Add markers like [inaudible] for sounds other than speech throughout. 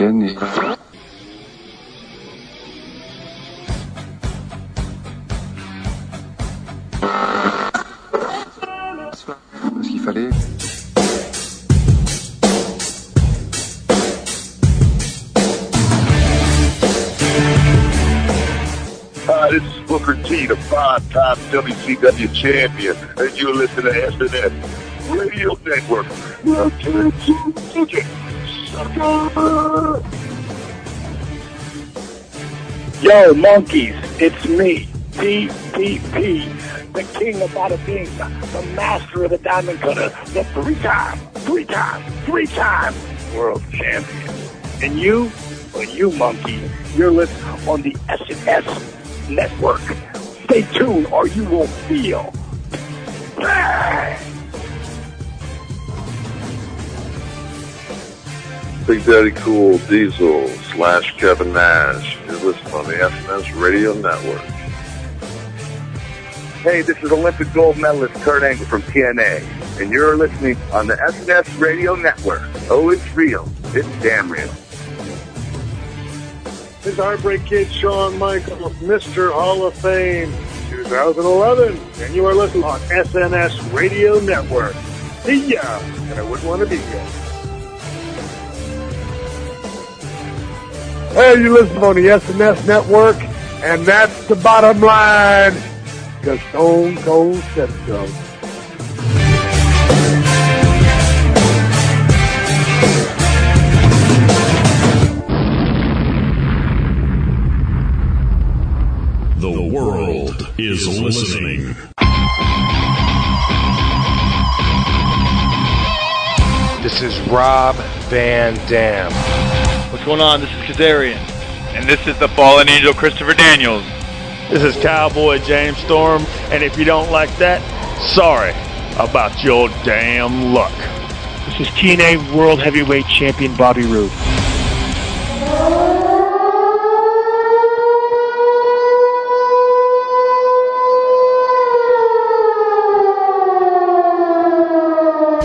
africaine et ce qu'il fallait. Hi, this is Booker T, the five-time WCW champion, and you're listening to SNS Radio Network. Yo, monkeys, it's me, DDP, the king of bada bing, the master of the diamond cutter, the three-time, three-time, three-time world champion. And you, well, you monkey, you're listening on the SNS network. Stay tuned or you will feel. Big Daddy Cool Diesel slash Kevin Nash. You're listening on the SNS Radio Network. Hey, this is Olympic gold medalist Kurt Angle from TNA, and you're listening on the SNS Radio Network. Oh, it's real. It's damn real. This is Heartbreak Kid Shawn Michaels, Mr. Hall of Fame 2011, and you are listening on SNS Radio Network. See ya, and I wouldn't want to be ya. Hey, you listen on the SNS Network, and that's the bottom line, because Stone Cold said so. The world is listening. This is Rob Van Dam. What's going on? This is Kazarian. And this is the fallen angel Christopher Daniels. This is Cowboy James Storm, and if you don't like that, sorry about your damn luck. This is TNA World Heavyweight Champion Bobby Roode.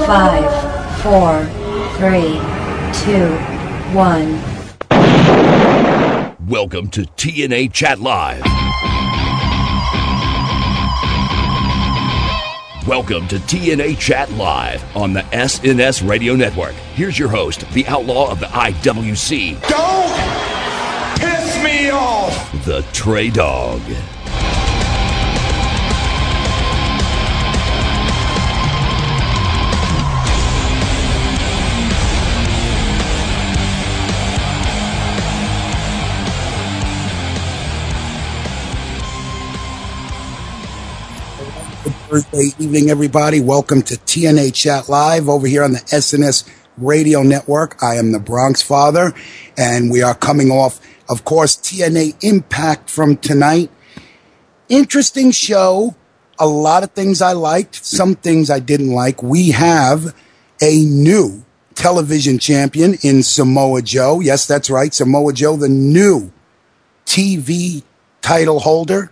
Five, four, three, two, one. Welcome to TNA Chat Live. Welcome to TNA Chat Live on the SNS Radio Network. Here's your host, the outlaw of the IWC, Don't piss me off! the Trey Dog. Thursday evening, everybody. Welcome to TNA Chat Live over here on the SNS Radio Network. I am the Bronx Father, and we are coming off, of course, TNA Impact from tonight. Interesting show. A lot of things I liked, some things I didn't like. We have a new television champion in Samoa Joe. Yes, that's right. Samoa Joe, the new TV title holder.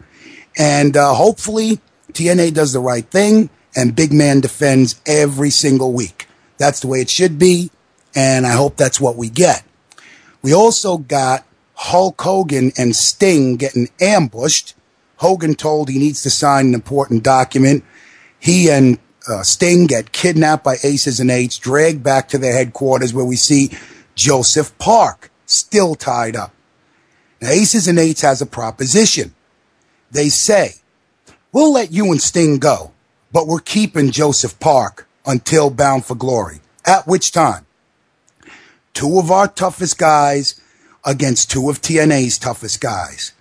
And uh, hopefully TNA does the right thing and Big Man defends every single week. That's the way it should be. And I hope that's what we get. We also got Hulk Hogan and Sting getting ambushed. Hogan told he needs to sign an important document. He and uh, Sting get kidnapped by Aces and Eights, dragged back to their headquarters where we see Joseph Park still tied up. Now, Aces and Eights has a proposition. They say, we'll let you and Sting go, but we're keeping Joseph Park until Bound for Glory. At which time, two of our toughest guys against two of TNA's toughest guys.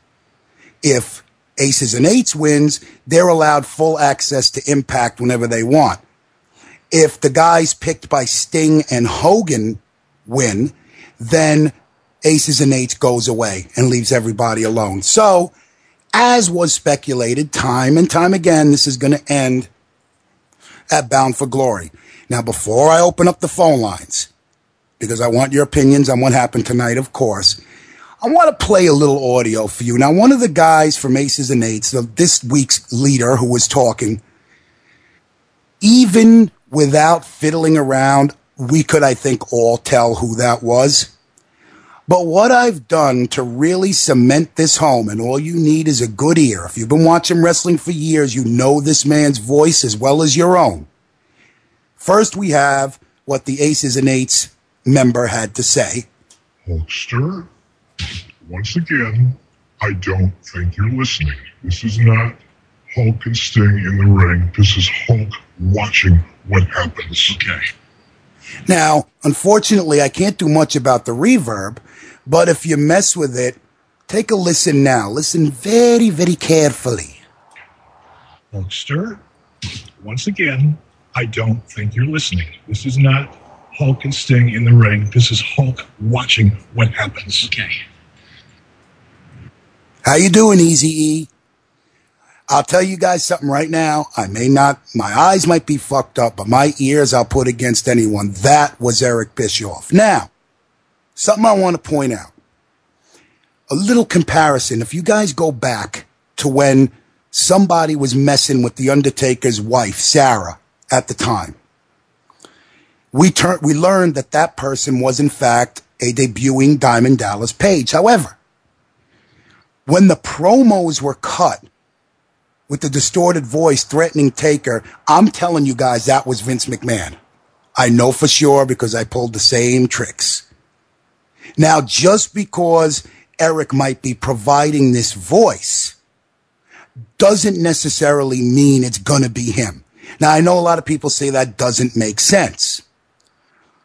If Aces and Eights wins, they're allowed full access to Impact whenever they want. If the guys picked by Sting and Hogan win, then Aces and Eights goes away and leaves everybody alone. So, as was speculated time and time again, this is going to end at Bound for Glory. Now, before I open up the phone lines, because I want your opinions on what happened tonight, of course, I want to play a little audio for you. Now, one of the guys from Aces and Eights, this week's leader who was talking, even without fiddling around, we could, I think, all tell who that was. But what I've done to really cement this home, and all you need is a good ear. If you've been watching wrestling for years, you know this man's voice as well as your own. First, we have what the Aces and Eights member had to say. Hulkster, once again, I don't think you're listening. This is not Hulk and Sting in the ring. This is Hulk watching what happens. Okay. Now, unfortunately, I can't do much about the reverb, but if you mess with it, take a listen now. Listen very, very carefully. Hulkster, once again, I don't think you're listening. This is not Hulk and Sting in the ring. This is Hulk watching what happens. Okay. How you doing, Easy E? I'll tell you guys something right now. I may not, my eyes might be fucked up, but my ears I'll put against anyone. That was Eric Bischoff. Now, something I want to point out. A little comparison. If you guys go back to when somebody was messing with The Undertaker's wife, Sara, at the time, we turned, we learned that that person was in fact a debuting Diamond Dallas Page. However, when the promos were cut with the distorted voice threatening Taker, I'm telling you guys that was Vince McMahon. I know for sure because I pulled the same tricks. Now, just because Eric might be providing this voice doesn't necessarily mean it's going to be him. Now, I know a lot of people say that doesn't make sense.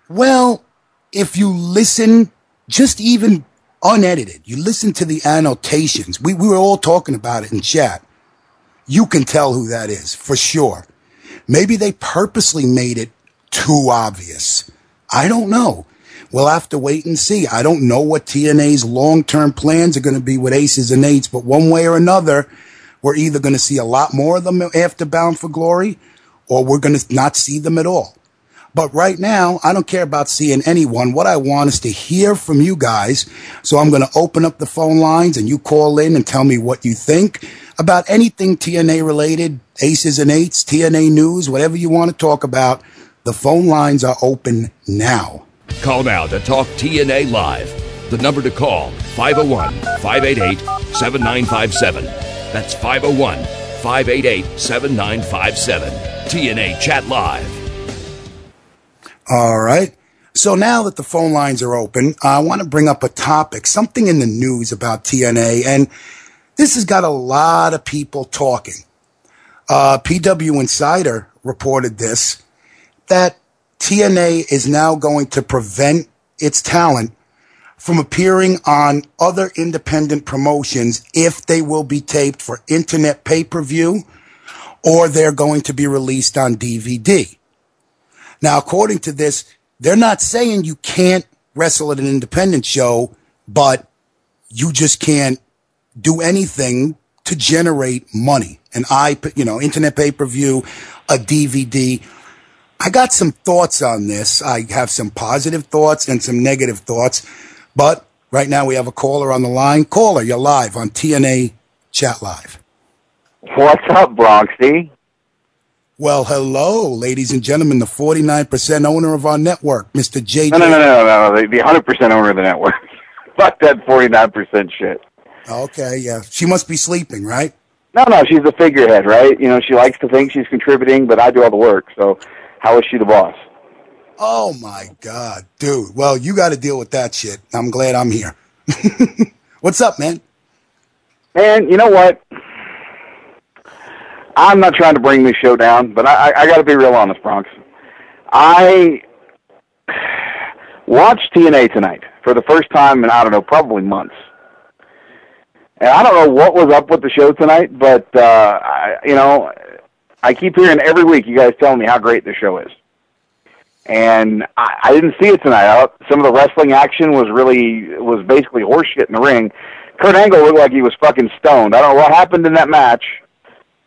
Well, if you listen, just even unedited, you listen to the annotations. We, we were all talking about it in chat. You can tell who that is for sure. Maybe they purposely made it too obvious. I don't know. We'll have to wait and see. I don't know what TNA's long-term plans are going to be with aces and eights, but one way or another, we're either going to see a lot more of them after Bound for Glory or we're going to not see them at all. But right now, I don't care about seeing anyone. What I want is to hear from you guys. So I'm going to open up the phone lines and you call in and tell me what you think about anything TNA related, aces and eights, TNA news, whatever you want to talk about. The phone lines are open now. Call now to talk TNA live. The number to call 501 588 7957. That's 501 588 7957. TNA Chat Live. All right. So now that the phone lines are open, I want to bring up a topic, something in the news about TNA. And this has got a lot of people talking. Uh, PW Insider reported this that TNA is now going to prevent its talent from appearing on other independent promotions if they will be taped for internet pay per view or they're going to be released on DVD. Now, according to this, they're not saying you can't wrestle at an independent show, but you just can't do anything to generate money. An I, you know, internet pay per view, a DVD. I got some thoughts on this. I have some positive thoughts and some negative thoughts, but right now we have a caller on the line. Caller, you're live on TNA Chat Live. What's up, Bronxy? Well, hello, ladies and gentlemen, the 49% owner of our network, Mr. JJ. No, no, no, no, no, the, the 100% owner of the network. [laughs] Fuck that 49% shit. Okay, yeah. She must be sleeping, right? No, no, she's the figurehead, right? You know, she likes to think she's contributing, but I do all the work. So, how is she the boss? Oh my God, dude. Well, you got to deal with that shit. I'm glad I'm here. [laughs] What's up, man? Man, you know what? I'm not trying to bring this show down, but I, I, I got to be real honest, Bronx. I watched TNA tonight for the first time in I don't know, probably months. And I don't know what was up with the show tonight, but uh, I, you know, I keep hearing every week you guys telling me how great the show is. And I, I didn't see it tonight. I, some of the wrestling action was really was basically horseshit in the ring. Kurt Angle looked like he was fucking stoned. I don't know what happened in that match,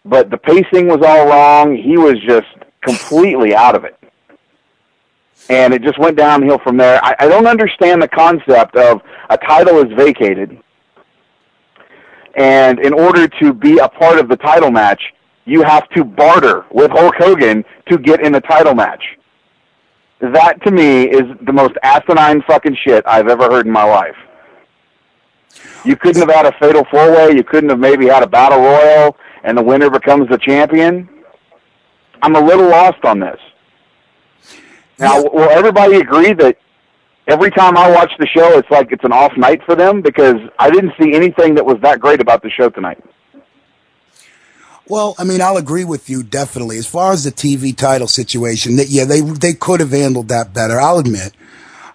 but the pacing was all wrong. He was just completely out of it. And it just went downhill from there. I, I don't understand the concept of a title is vacated, and in order to be a part of the title match, you have to barter with Hulk Hogan to get in the title match. That to me is the most asinine fucking shit I've ever heard in my life. You couldn't have had a fatal four way. You couldn't have maybe had a battle royal, and the winner becomes the champion. I'm a little lost on this. Now, will everybody agree that every time I watch the show, it's like it's an off night for them because I didn't see anything that was that great about the show tonight. Well, I mean, I'll agree with you definitely. As far as the TV title situation, that yeah, they they could have handled that better. I'll admit.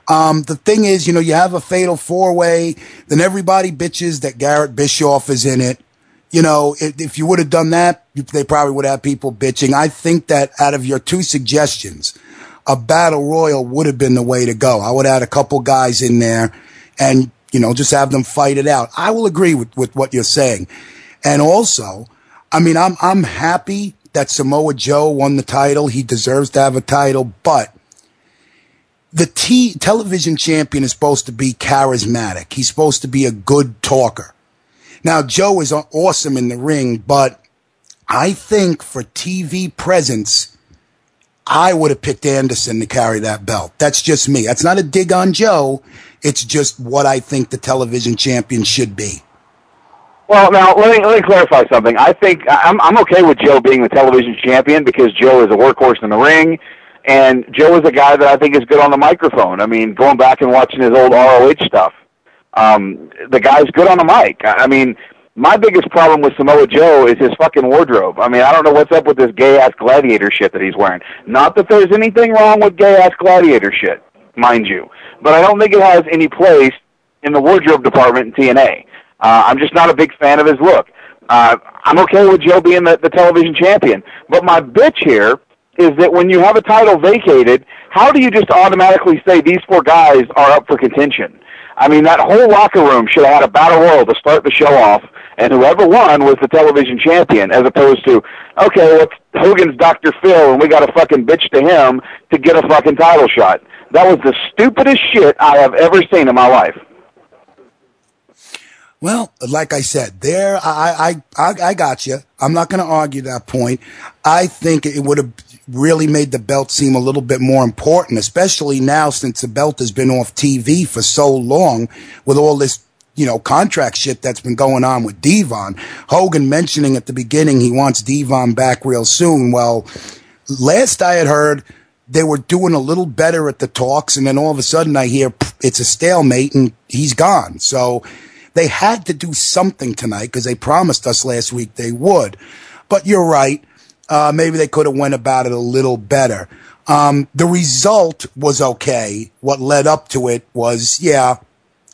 Um, the thing is, you know, you have a fatal four way, then everybody bitches that Garrett Bischoff is in it. You know, if, if you would have done that, they probably would have people bitching. I think that out of your two suggestions, a battle royal would have been the way to go. I would add a couple guys in there and, you know, just have them fight it out. I will agree with, with what you're saying. And also, I mean, I'm, I'm happy that Samoa Joe won the title. He deserves to have a title, but the T television champion is supposed to be charismatic. He's supposed to be a good talker. Now, Joe is awesome in the ring, but I think for TV presence, I would have picked Anderson to carry that belt. That's just me. That's not a dig on Joe. It's just what I think the television champion should be. Well, now let me let me clarify something. I think I'm I'm okay with Joe being the television champion because Joe is a workhorse in the ring, and Joe is a guy that I think is good on the microphone. I mean, going back and watching his old ROH stuff, um, the guy's good on the mic. I mean, my biggest problem with Samoa Joe is his fucking wardrobe. I mean, I don't know what's up with this gay ass gladiator shit that he's wearing. Not that there's anything wrong with gay ass gladiator shit, mind you, but I don't think it has any place in the wardrobe department in TNA. Uh, I'm just not a big fan of his look. Uh, I'm okay with Joe being the, the television champion, but my bitch here is that when you have a title vacated, how do you just automatically say these four guys are up for contention? I mean, that whole locker room should have had a battle royal to start the show off and whoever won was the television champion, as opposed to, okay, well, Hogan's Dr. Phil, and we got a fucking bitch to him to get a fucking title shot. That was the stupidest shit I have ever seen in my life. Well, like I said, there, I, I, I, I got you. I'm not going to argue that point. I think it would have really made the belt seem a little bit more important, especially now since the belt has been off TV for so long with all this you know, contract shit that's been going on with Devon. Hogan mentioning at the beginning he wants Devon back real soon. Well, last I had heard, they were doing a little better at the talks, and then all of a sudden I hear it's a stalemate and he's gone. So they had to do something tonight because they promised us last week they would. But you're right. Uh, maybe they could have went about it a little better. Um, the result was okay. What led up to it was, yeah,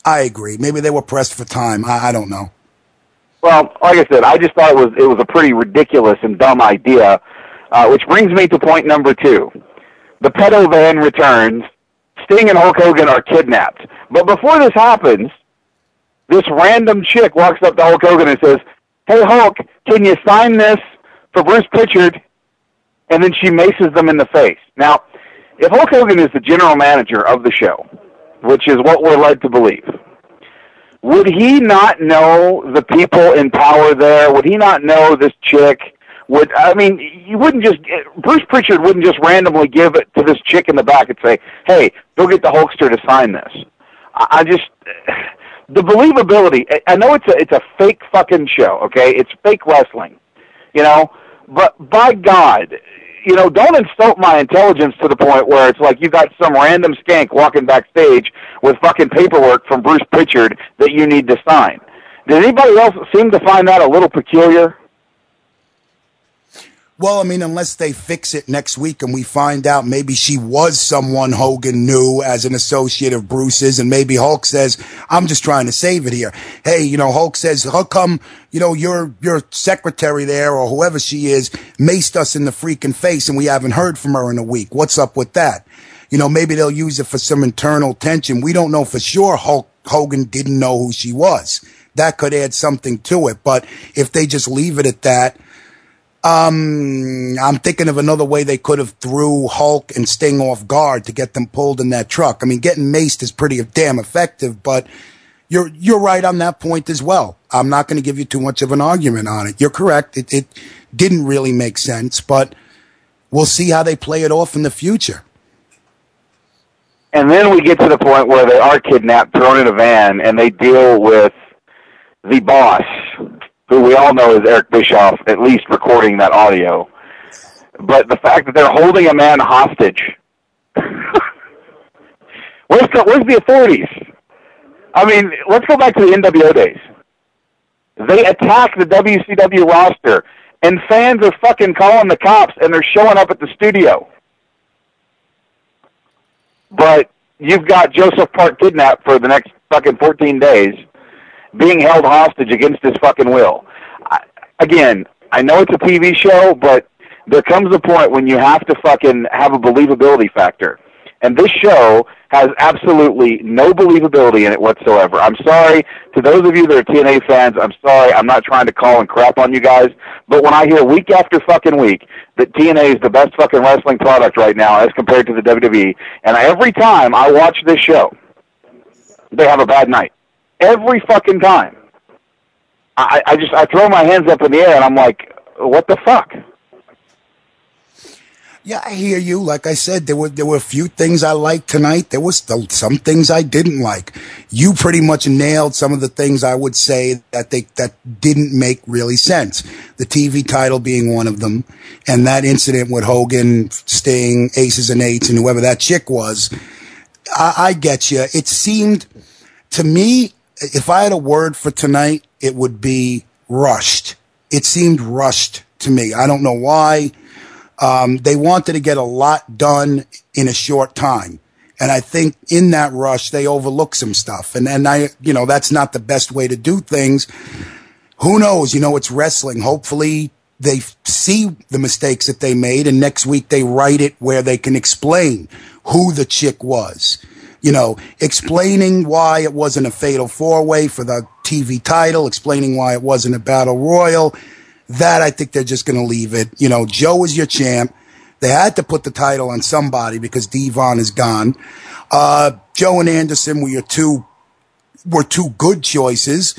I agree. Maybe they were pressed for time. I, I don't know. Well, like I said, I just thought it was it was a pretty ridiculous and dumb idea, uh, which brings me to point number two. The pedo van returns. Sting and Hulk Hogan are kidnapped. But before this happens, this random chick walks up to Hulk Hogan and says, "Hey Hulk, can you sign this for Bruce Pritchard?" And then she maces them in the face. Now, if Hulk Hogan is the general manager of the show, which is what we're led to believe. Would he not know the people in power there? Would he not know this chick? Would I mean you wouldn't just Bruce Pritchard wouldn't just randomly give it to this chick in the back and say, "Hey, go get the Hulkster to sign this." I just the believability. I know it's a it's a fake fucking show. Okay, it's fake wrestling, you know. But by God, you know, don't insult my intelligence to the point where it's like you got some random skank walking backstage with fucking paperwork from Bruce Pritchard that you need to sign. Did anybody else seem to find that a little peculiar? Well, I mean, unless they fix it next week and we find out maybe she was someone Hogan knew as an associate of Bruce's and maybe Hulk says, I'm just trying to save it here. Hey, you know, Hulk says, how come, you know, your, your secretary there or whoever she is maced us in the freaking face and we haven't heard from her in a week. What's up with that? You know, maybe they'll use it for some internal tension. We don't know for sure Hulk Hogan didn't know who she was. That could add something to it. But if they just leave it at that, um, I'm thinking of another way they could have threw Hulk and Sting off guard to get them pulled in that truck. I mean, getting maced is pretty damn effective, but you're you're right on that point as well. I'm not going to give you too much of an argument on it. You're correct. It it didn't really make sense, but we'll see how they play it off in the future. And then we get to the point where they are kidnapped, thrown in a van, and they deal with the boss, who we all know is Eric Bischoff, at least recording that audio. But the fact that they're holding a man hostage. [laughs] where's the where's the authorities? I mean, let's go back to the NWO days. They attack the WCW roster, and fans are fucking calling the cops, and they're showing up at the studio. But you've got Joseph Park kidnapped for the next fucking 14 days, being held hostage against his fucking will. I, again, I know it's a TV show, but there comes a point when you have to fucking have a believability factor. And this show has absolutely no believability in it whatsoever. I'm sorry to those of you that are TNA fans. I'm sorry. I'm not trying to call and crap on you guys. But when I hear week after fucking week that TNA is the best fucking wrestling product right now as compared to the WWE, and every time I watch this show, they have a bad night. Every fucking time. I, I just I throw my hands up in the air and I'm like, what the fuck? Yeah, I hear you. Like I said, there were there were a few things I liked tonight. There was still some things I didn't like. You pretty much nailed some of the things I would say that they that didn't make really sense. The TV title being one of them, and that incident with Hogan, Sting, Aces and Eights, and whoever that chick was. I, I get you. It seemed to me, if I had a word for tonight, it would be rushed. It seemed rushed to me. I don't know why. Um, they wanted to get a lot done in a short time. And I think in that rush, they overlook some stuff. And, and I, you know, that's not the best way to do things. Who knows? You know, it's wrestling. Hopefully they see the mistakes that they made and next week they write it where they can explain who the chick was. You know, explaining why it wasn't a fatal four way for the TV title, explaining why it wasn't a battle royal that I think they're just going to leave it. You know, Joe is your champ. They had to put the title on somebody because Devon is gone. Uh, Joe and Anderson were your two, were two good choices.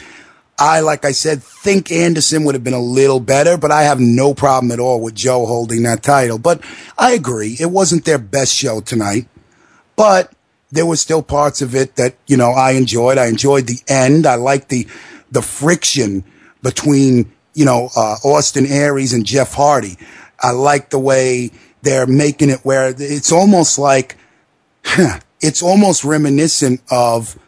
I, like I said, think Anderson would have been a little better, but I have no problem at all with Joe holding that title. But I agree. It wasn't their best show tonight, but there were still parts of it that, you know, I enjoyed. I enjoyed the end. I liked the, the friction between you know, uh, Austin Aries and Jeff Hardy. I like the way they're making it where it's almost like, [laughs] it's almost reminiscent of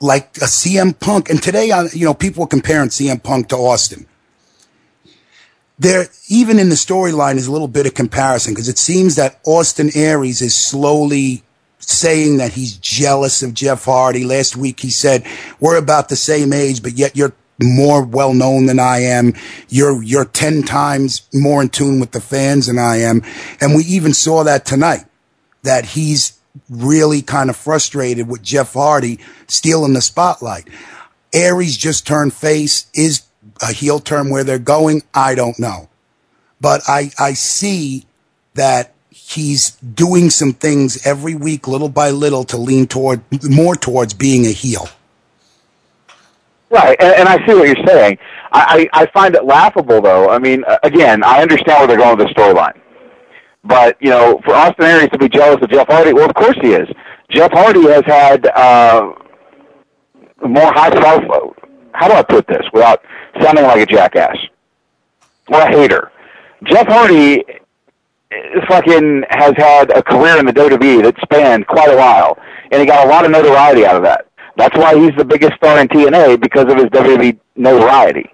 like a CM Punk. And today, you know, people are comparing CM Punk to Austin. There, even in the storyline, is a little bit of comparison because it seems that Austin Aries is slowly saying that he's jealous of Jeff Hardy. Last week he said, we're about the same age, but yet you're more well known than I am. You're, you're 10 times more in tune with the fans than I am. And we even saw that tonight, that he's really kind of frustrated with Jeff Hardy stealing the spotlight. Aries just turned face. Is a heel turn where they're going? I don't know. But I, I see that he's doing some things every week, little by little, to lean toward more towards being a heel. Right, and, and I see what you're saying. I, I, I find it laughable, though. I mean, again, I understand where they're going with the storyline. But, you know, for Austin Aries to be jealous of Jeff Hardy, well, of course he is. Jeff Hardy has had uh, more high profile. How do I put this without sounding like a jackass or a hater? Jeff Hardy fucking has had a career in the WWE that spanned quite a while, and he got a lot of notoriety out of that. That's why he's the biggest star in TNA because of his WWE notoriety.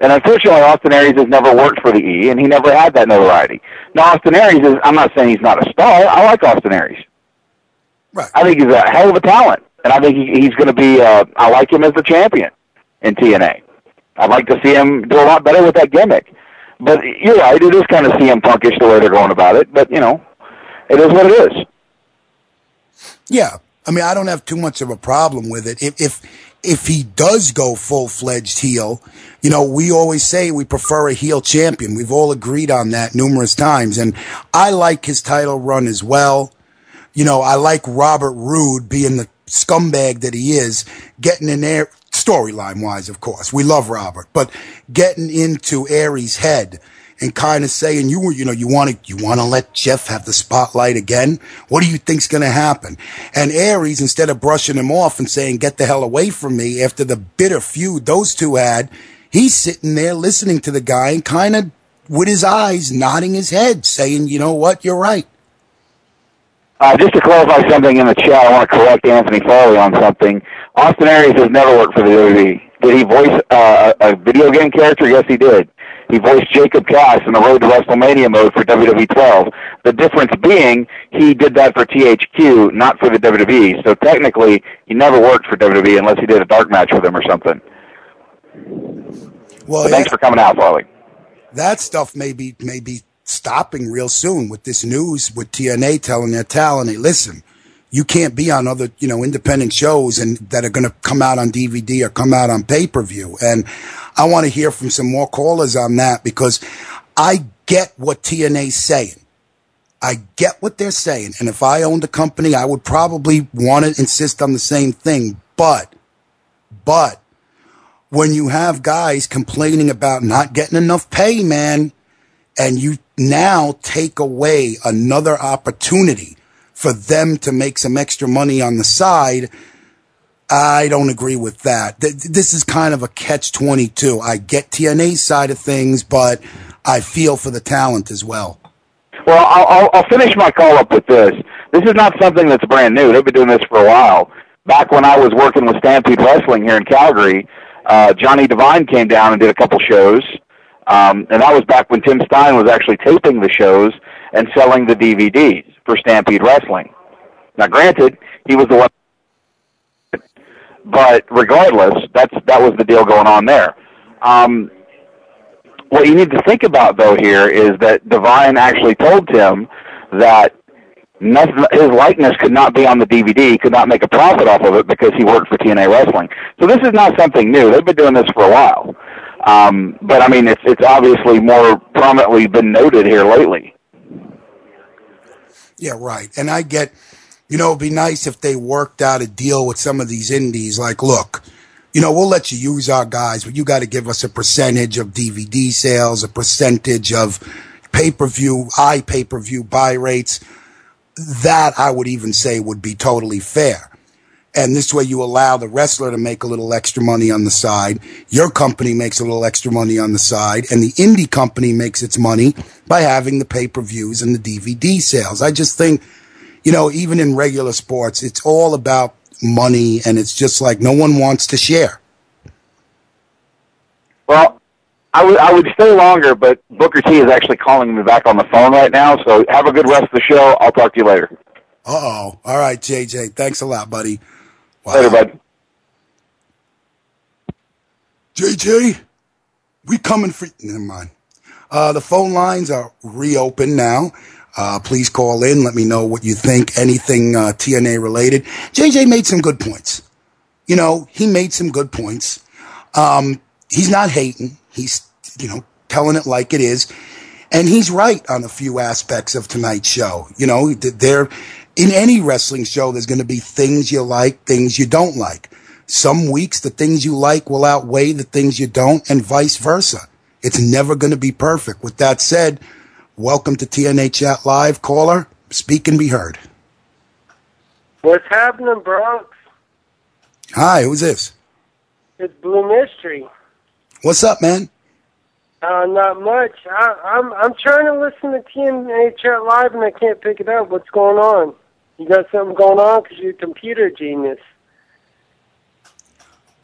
And unfortunately, Austin Aries has never worked for the E, and he never had that notoriety. Now, Austin Aries is, I'm not saying he's not a star. I like Austin Aries. Right. I think he's a hell of a talent. And I think he, he's going to be, uh, I like him as the champion in TNA. I'd like to see him do a lot better with that gimmick. But you're right, it is kind of CM Punkish the way they're going about it. But, you know, it is what it is. Yeah, I mean, I don't have too much of a problem with it. If, if, if he does go full fledged heel, you know, we always say we prefer a heel champion. We've all agreed on that numerous times. And I like his title run as well. You know, I like Robert Roode being the scumbag that he is, getting in there, storyline wise, of course. We love Robert, but getting into Aries' head and kind of saying, you were, you know, you want to, you want to let Jeff have the spotlight again? What do you think's going to happen? And Aries, instead of brushing him off and saying, get the hell away from me after the bitter feud those two had, he's sitting there listening to the guy and kind of with his eyes nodding his head saying, you know what? You're right. Uh, just to clarify something in the chat, I want to correct Anthony Farley on something. Austin Aries has never worked for the WWE. Did he voice uh, a video game character? Yes, he did. He voiced Jacob Cass in the Road to WrestleMania mode for WWE 12. The difference being he did that for THQ, not for the WWE. So technically, he never worked for WWE unless he did a dark match with him or something. Well, thanks for coming out, Farley. That stuff may be, may be stopping real soon with this news with TNA telling their talent, hey, listen, you can't be on other, you know, independent shows and that are going to come out on DVD or come out on pay per view. And I want to hear from some more callers on that because I get what TNA's saying. I get what they're saying. And if I owned a company, I would probably want to insist on the same thing. But, but when you have guys complaining about not getting enough pay, man, and you now take away another opportunity for them to make some extra money on the side. I don't agree with that. This is kind of a catch 22. I get TNA's side of things, but I feel for the talent as well. Well, I'll, I'll finish my call up with this. This is not something that's brand new. They've been doing this for a while. Back when I was working with Stampede Wrestling here in Calgary, uh, Johnny Devine came down and did a couple shows. Um, and that was back when Tim Stein was actually taping the shows and selling the DVDs for Stampede Wrestling. Now, granted, he was the one, but regardless, that's that was the deal going on there. Um, what you need to think about though here is that Devine actually told Tim that nothing, his likeness could not be on the DVD, could not make a profit off of it because he worked for TNA Wrestling. So this is not something new. They've been doing this for a while. Um, but I mean, it's it's obviously more prominently been noted here lately. Yeah, right. And I get, you know, it'd be nice if they worked out a deal with some of these indies. Like, look, you know, we'll let you use our guys, but you got to give us a percentage of DVD sales, a percentage of pay per view, i pay per view buy rates. That I would even say would be totally fair. And this way you allow the wrestler to make a little extra money on the side. Your company makes a little extra money on the side and the indie company makes its money by having the pay-per-views and the DVD sales. I just think, you know, even in regular sports, it's all about money and it's just like no one wants to share. Well, I would I would stay longer, but Booker T is actually calling me back on the phone right now. So have a good rest of the show. I'll talk to you later. Uh oh. All right, JJ. Thanks a lot, buddy. Wow. Later, bud. JJ, we coming for. Never mind. Uh, the phone lines are reopened now. Uh, please call in. Let me know what you think. Anything uh, TNA related. JJ made some good points. You know, he made some good points. Um, he's not hating. He's, you know, telling it like it is. And he's right on a few aspects of tonight's show. You know, there, in any wrestling show, there's going to be things you like, things you don't like. Some weeks, the things you like will outweigh the things you don't, and vice versa. It's never going to be perfect. With that said, welcome to TNA Chat Live. Caller, speak and be heard. What's happening, Bronx? Hi, who's this? It's Blue Mystery. What's up, man? Uh, not much. I, I'm I'm trying to listen to TNA Chat Live and I can't pick it up. What's going on? You got something going on because you're a computer genius.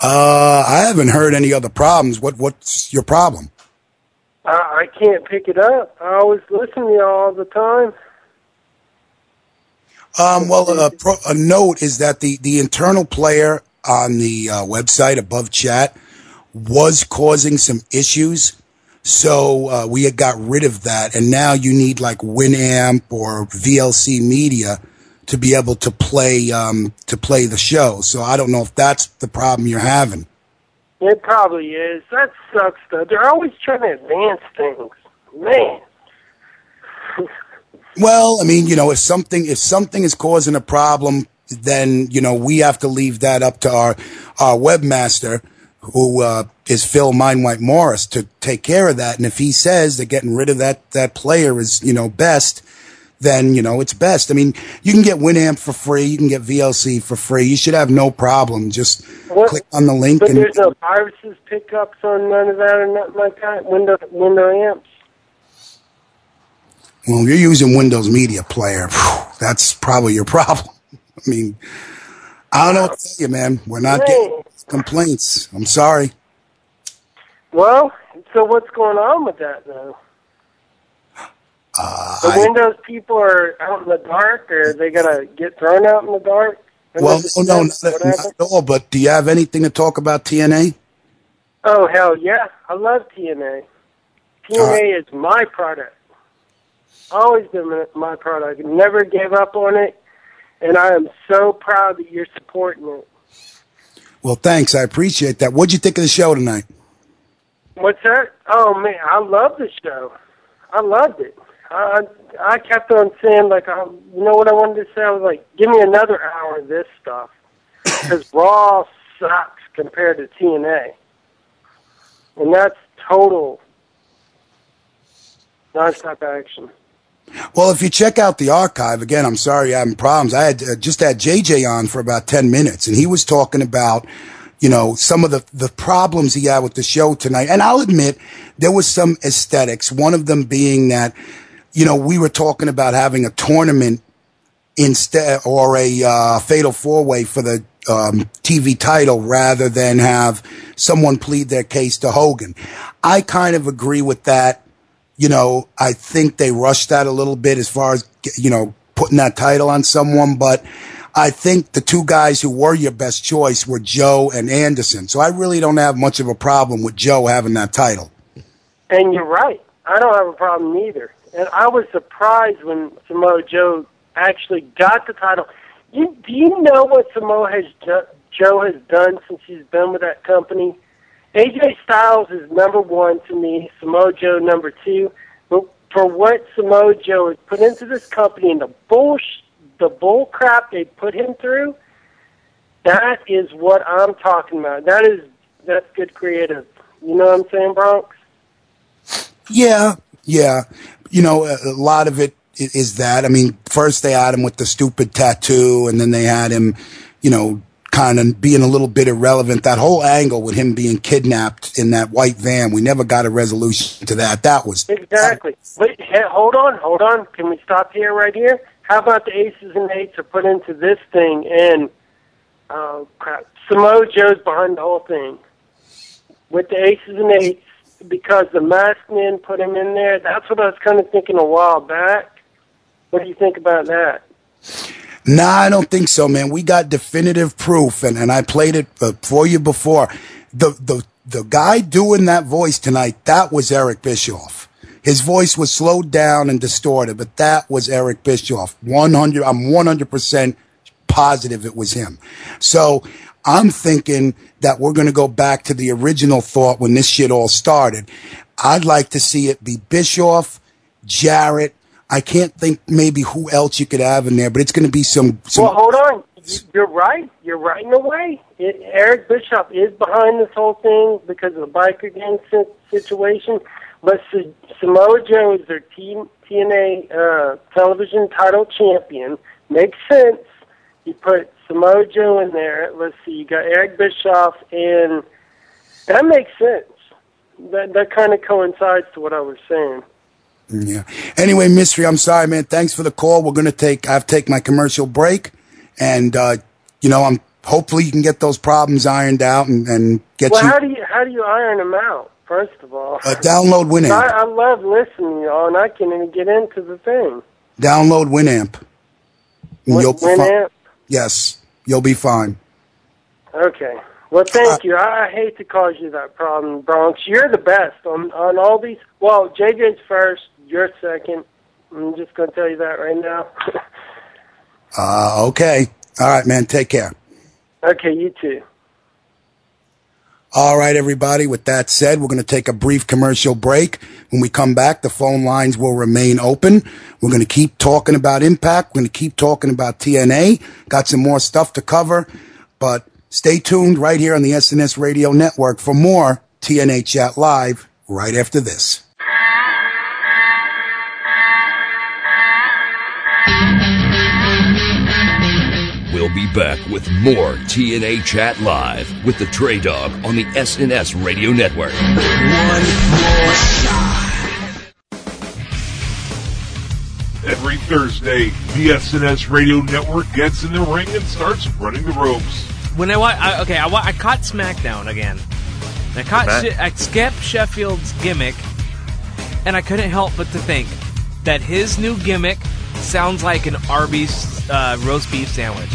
Uh, I haven't heard any other problems. What What's your problem? I, I can't pick it up. I always listen to you all the time. Um, well, a, pro, a, note is that the, the internal player on the uh, website above chat was causing some issues. So uh, we had got rid of that, and now you need like Winamp or VLC Media to be able to play um, to play the show. So I don't know if that's the problem you're having. It probably is. That sucks, though. They're always trying to advance things, man. [laughs] well, I mean, you know, if something if something is causing a problem, then you know we have to leave that up to our our webmaster who uh, is Phil Morris to take care of that. And if he says that getting rid of that that player is you know best, then you know it's best. I mean, you can get Winamp for free, you can get VLC for free. You should have no problem. Just What- click on the link But and there's no viruses, pickups on none of that or nothing like that. Window window amps. well, you're using Windows Media Player. That's probably your [laughs] problem. I mean, I don't know what to tell you, man. We're not getting complaints. I'm sorry. Well, so what's going on with that though? Uh, The I- Windows people are out in the dark, or they gotta get thrown out in the dark. well, no, no, not, not at all. But do you have anything to talk about TNA? Oh hell yeah! I love TNA. TNA is my product. Always been my- my product. Never gave up on it, and I am so proud that you're supporting it. Well, thanks. I appreciate that. What'd you think of the show tonight? What's that? Oh man, I love the show. I loved it. I I kept on saying like, I, you know what I wanted to say? I was like, give me another hour of this stuff because [coughs] Raw sucks compared to TNA, and that's total nonstop action. Well, if you check out the archive again, I'm sorry, I'm having problems. I had uh, just had JJ on for about 10 minutes and he was talking about, you know, some of the, the problems he had with the show tonight. And I'll admit there was some aesthetics. One of them being that, you know, we were talking about having a tournament instead or a uh, fatal four way for the um, TV title rather than have someone plead their case to Hogan. I kind of agree with that. You know, I think they rushed that a little bit as far as, you know, putting that title on someone, but I think the two guys who were your best choice were Joe and Anderson. So I really don't have much of a problem with Joe having that title. And you're right. I don't have a problem either. And I was surprised when Samoa Joe actually got the title. You, do you know what Samoa has jo- Joe has done since he's been with that company? AJ Styles is number one to me. Samoa Joe number two. But for what Samoa Joe has put into this company and the bull, the bull crap they put him through, that is what I'm talking about. That is that's good creative. You know what I'm saying, Bronx? Yeah, yeah. You know, a, a lot of it is that. I mean, first they had him with the stupid tattoo, and then they had him, you know, kind of being a little bit irrelevant. That whole angle with him being kidnapped in that white van, we never got a resolution to that. That was Exactly. Wait, hold on, hold on. Can we stop here, right here? How about the aces and eights are put into this thing, and oh crap, Samoa Joe's behind the whole thing with the aces and eights because the masked men put him in there. That's what I was kind of thinking a while back. What do you think about that? Nah, I don't think so, man. We got definitive proof, and, and I played it uh, for you before. The the the guy doing that voice tonight, that was Eric Bischoff. His voice was slowed down and distorted, but that was Eric Bischoff. One hundred, I'm one hundred percent positive it was him. So I'm thinking that we're going to go back to the original thought when this shit all started. I'd like to see it be Bischoff, Jarrett. I can't think maybe who else you could have in there, but it's going to be some. some Well, hold on. You- You're right. You're right in a way. It, Eric Bischoff is behind this whole thing because of the biker gang situation. But Sa- Samoa Joe is their TNA uh, television title champion. Makes sense. You put Samoa Joe in there. Let's see. You got Eric Bischoff, and that makes sense. That that kind of coincides to what I was saying. Yeah. Anyway, mystery. I'm sorry, man. Thanks for the call. We're gonna take. I've take my commercial break, and uh, you know, I'm hopefully you can get those problems ironed out and, and get well, you how do you how do you iron them out? First of all, uh, download Winamp. I, I love listening, y'all, and I can't even get into the thing. Download Winamp. Win- you'll be fine. Winamp? Yes, you'll be fine. Okay. Well, thank you. I, I hate to cause you that problem, Bronx. You're the best on on all these. Well, JJ's first. You're second. I'm just going to tell you that right now. [laughs] Uh, okay. All right, man. Take care. okay, you too. All right, everybody. With that said, we're going to take a brief commercial break. When we come back, the phone lines will remain open. We're going to keep talking about Impact. We're going to keep talking about TNA. Got some more stuff to cover, but Stay tuned right here on the SNS Radio Network for more TNA Chat Live right after this. We'll be back with more TNA Chat Live with the Trey Dog on the SNS Radio Network. One more shot. Every Thursday, the SNS Radio Network gets in the ring and starts running the ropes. When I, wa- I okay, I, wa- I caught SmackDown again. I caught Okay. She- I skipped Sheffield's gimmick, and I couldn't help but to think that his new gimmick sounds like an Arby's uh, roast beef sandwich.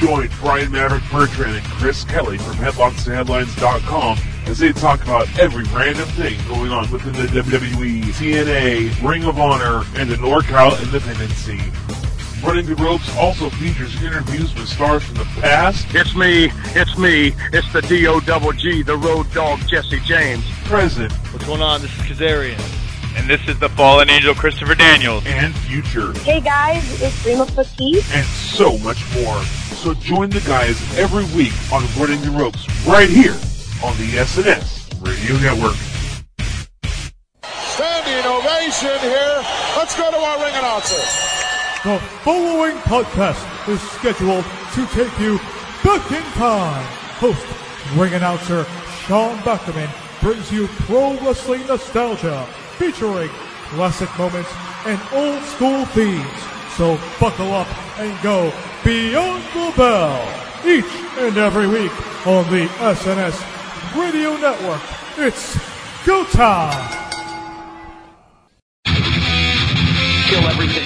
Join Brian Maverick Bertrand and Chris Kelly from HeadlocksandHeadlines.com as they talk about every random thing going on within the WWE, TNA, Ring of Honor, and the NorCal independent scene. Running the Ropes also features interviews with stars from the past, It's me, it's me, it's the D-O double G, the road dog Jesse James. present, What's going on? This is Kazarian. And this is the fallen angel Christopher Daniels. and future, Hey guys, it's Rima Fakih. and so much more. So join the guys every week on Running the Ropes right here on the SNS Radio Network. Standing ovation here. Let's go to our ring announcer. The following podcast is scheduled to take you back in time. Host, ring announcer Sean Buckerman brings you pro wrestling nostalgia featuring classic moments and old school themes. So buckle up and go beyond the bell each and every week on the SNS Radio Network. It's go time!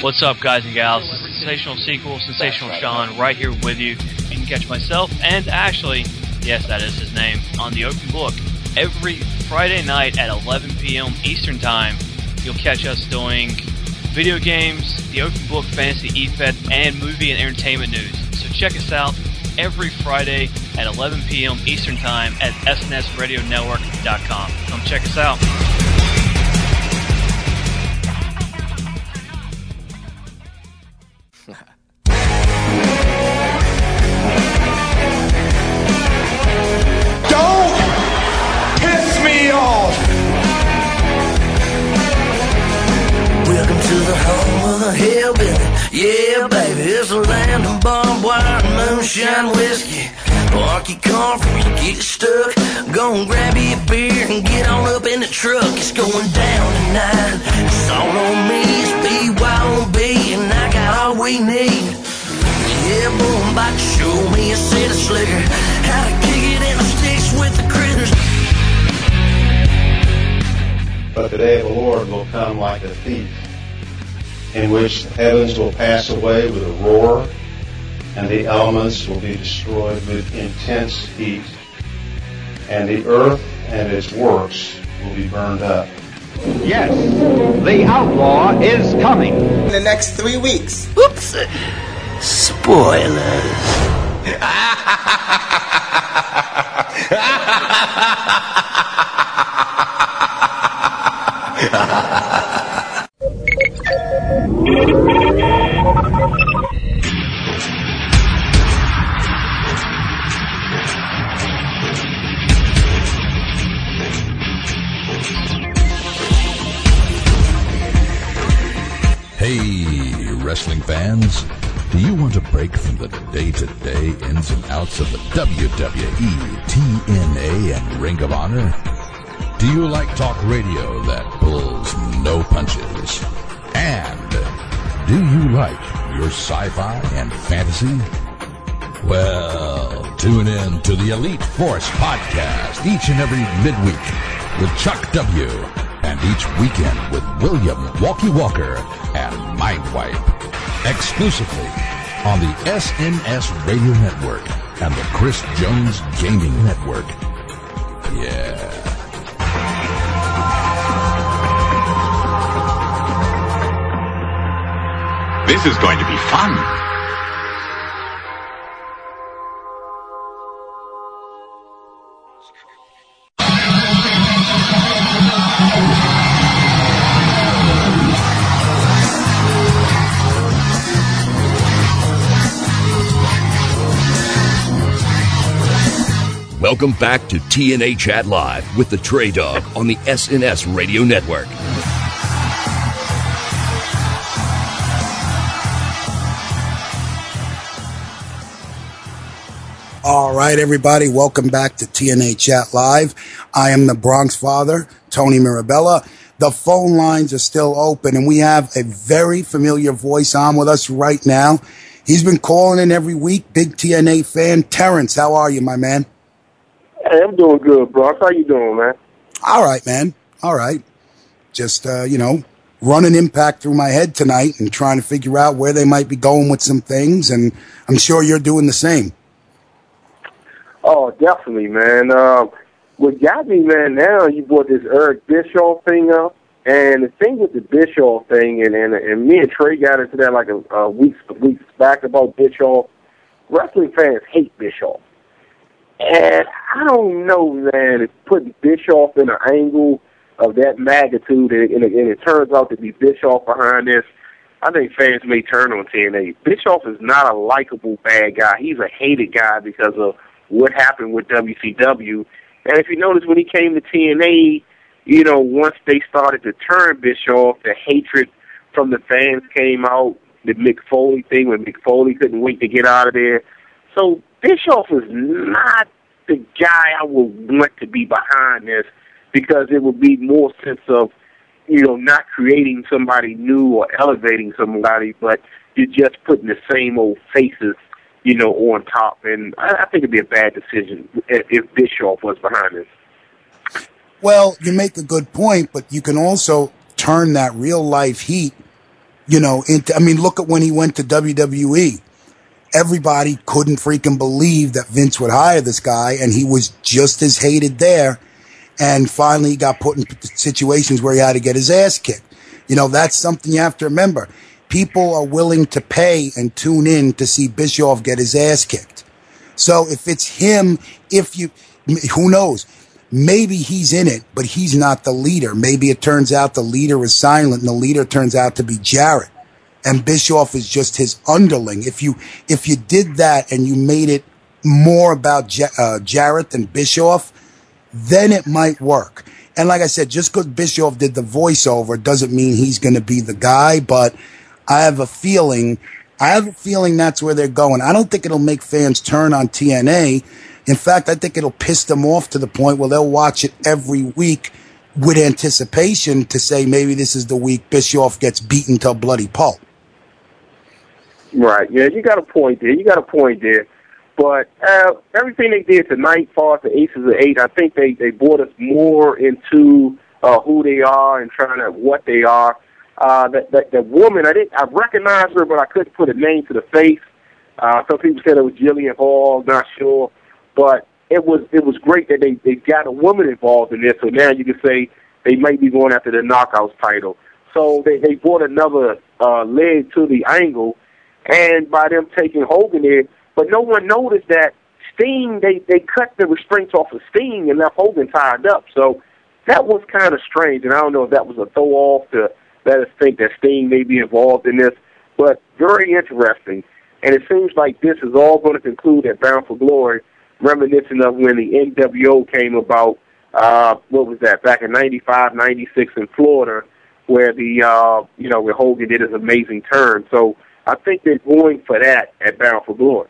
What's up, guys and gals? Sensational Sequel, Sensational Sean, right here with you. You can catch myself and Ashley, yes, that is his name, on the Open Book every Friday night at 11 p.m. Eastern Time. You'll catch us doing video games, the Open Book Fantasy eFed, and movie and entertainment news. So check us out every Friday at 11 p.m. Eastern Time at SNSRadioNetwork.com. Come check us out. Don't piss. Welcome to the home of the hillbilly. Yeah, baby, it's a land of barbed wire moonshine whiskey. Park your car before you get stuck. Go and grab you a beer and get on up in the truck. It's going down tonight. It's all on me. It's BYOB and I got all we need. Yeah, boy, about to show me a of slicker. How to kick it in the sticks with the critters. But the day of the Lord will come like a thief, in which the heavens will pass away with a roar, and the elements will be destroyed with intense heat, and the earth and its works will be burned up. Yes, the outlaw is coming. In the next three weeks. Oops. Spoilers. [laughs] Hey, wrestling fans. Do you want a break from the day to day ins and outs of the WWE, TNA, and Ring of Honor? Do you like talk radio that pulls no punches? And do you like your sci fi and fantasy? Well, tune in to the Elite Force podcast each and every midweek with Chuck W. and each weekend with William Walkie Walker and Mindwipe. Exclusively on the SNS Radio Network and the Chris Jones Gaming Network. Yeah. This is going to be fun. Welcome back to TNA Chat Live with the Trey Dog on the SNS Radio Network. All right, everybody, welcome back to TNA Chat Live. I am the Bronx Father, Tony Mirabella. The phone lines are still open, and we have a very familiar voice on with us right now. He's been calling in every week, big TNA fan. Terrence, how are you, my man? Hey, I'm doing good, Bronx. How you doing, man? All right, man. All right. Just, uh, you know, running impact through my head tonight and trying to figure out where they might be going with some things, and I'm sure you're doing the same. Definitely, man. Um, what got me, man, now you brought this Eric Bischoff thing up. And the thing with the Bischoff thing, and, and and me and Trey got into that like a, a weeks weeks back about Bischoff. Wrestling fans hate Bischoff, and I don't know, man. Putting Bischoff in an angle of that magnitude, and, and, and it turns out to be Bischoff behind this. I think fans may turn on TNA. Bischoff is not a likable bad guy. He's a hated guy because of what happened with WCW. And if you notice, when he came to TNA, you know, once they started to turn Bischoff, the hatred from the fans came out. The Mick Foley thing, when Mick Foley couldn't wait to get out of there. So Bischoff is not the guy I would want to be behind this because it would be more sense of, you know, not creating somebody new or elevating somebody, but you're just putting the same old faces you know, on top. And I, I think it'd be a bad decision if, if Bischoff was behind this. Well, you make a good point, but you can also turn that real life heat, you know, into, I mean, look at when he went to WWE. Everybody couldn't freaking believe that Vince would hire this guy, and he was just as hated there. And finally, he got put in situations where he had to get his ass kicked. You know, that's something you have to remember people are willing to pay and tune in to see Bischoff get his ass kicked. So if it's him, if you, who knows? Maybe he's in it, but he's not the leader. Maybe it turns out the leader is silent and the leader turns out to be Jarrett and Bischoff is just his underling. If you, if you did that and you made it more about uh, Jarrett than Bischoff, then it might work. And like I said, just because Bischoff did the voiceover doesn't mean he's going to be the guy, but I have a feeling, I have a feeling that's where they're going. I don't think it'll make fans turn on TNA. In fact, I think it'll piss them off to the point where they'll watch it every week with anticipation to say maybe this is the week Bischoff gets beaten to a bloody pulp. Right. Yeah, you got a point there. You got a point there. But uh, everything they did tonight, far as the Aces and Eights, I think they they brought us more into uh, who they are and trying to what they are. Uh, that, that that woman, I didn't, I recognized her, but I couldn't put a name to the face. Uh, some people said it was Jillian Hall, not sure, but it was it was great that they they got a woman involved in this. So now you can say they might be going after the knockouts title. So they they brought another uh, leg to the angle, and by them taking Hogan in, but no one noticed that Sting they they cut the restraints off of Sting and left Hogan tied up. So that was kind of strange, and I don't know if that was a throw off to let us think that Sting may be involved in this, but very interesting. And it seems like this is all going to conclude at Bound for Glory, reminiscent of when the NWO came about. Uh, what was that? Back in '95, '96 in Florida, where the uh, you know where Hogan did his amazing turn. So I think they're going for that at Bound for Glory.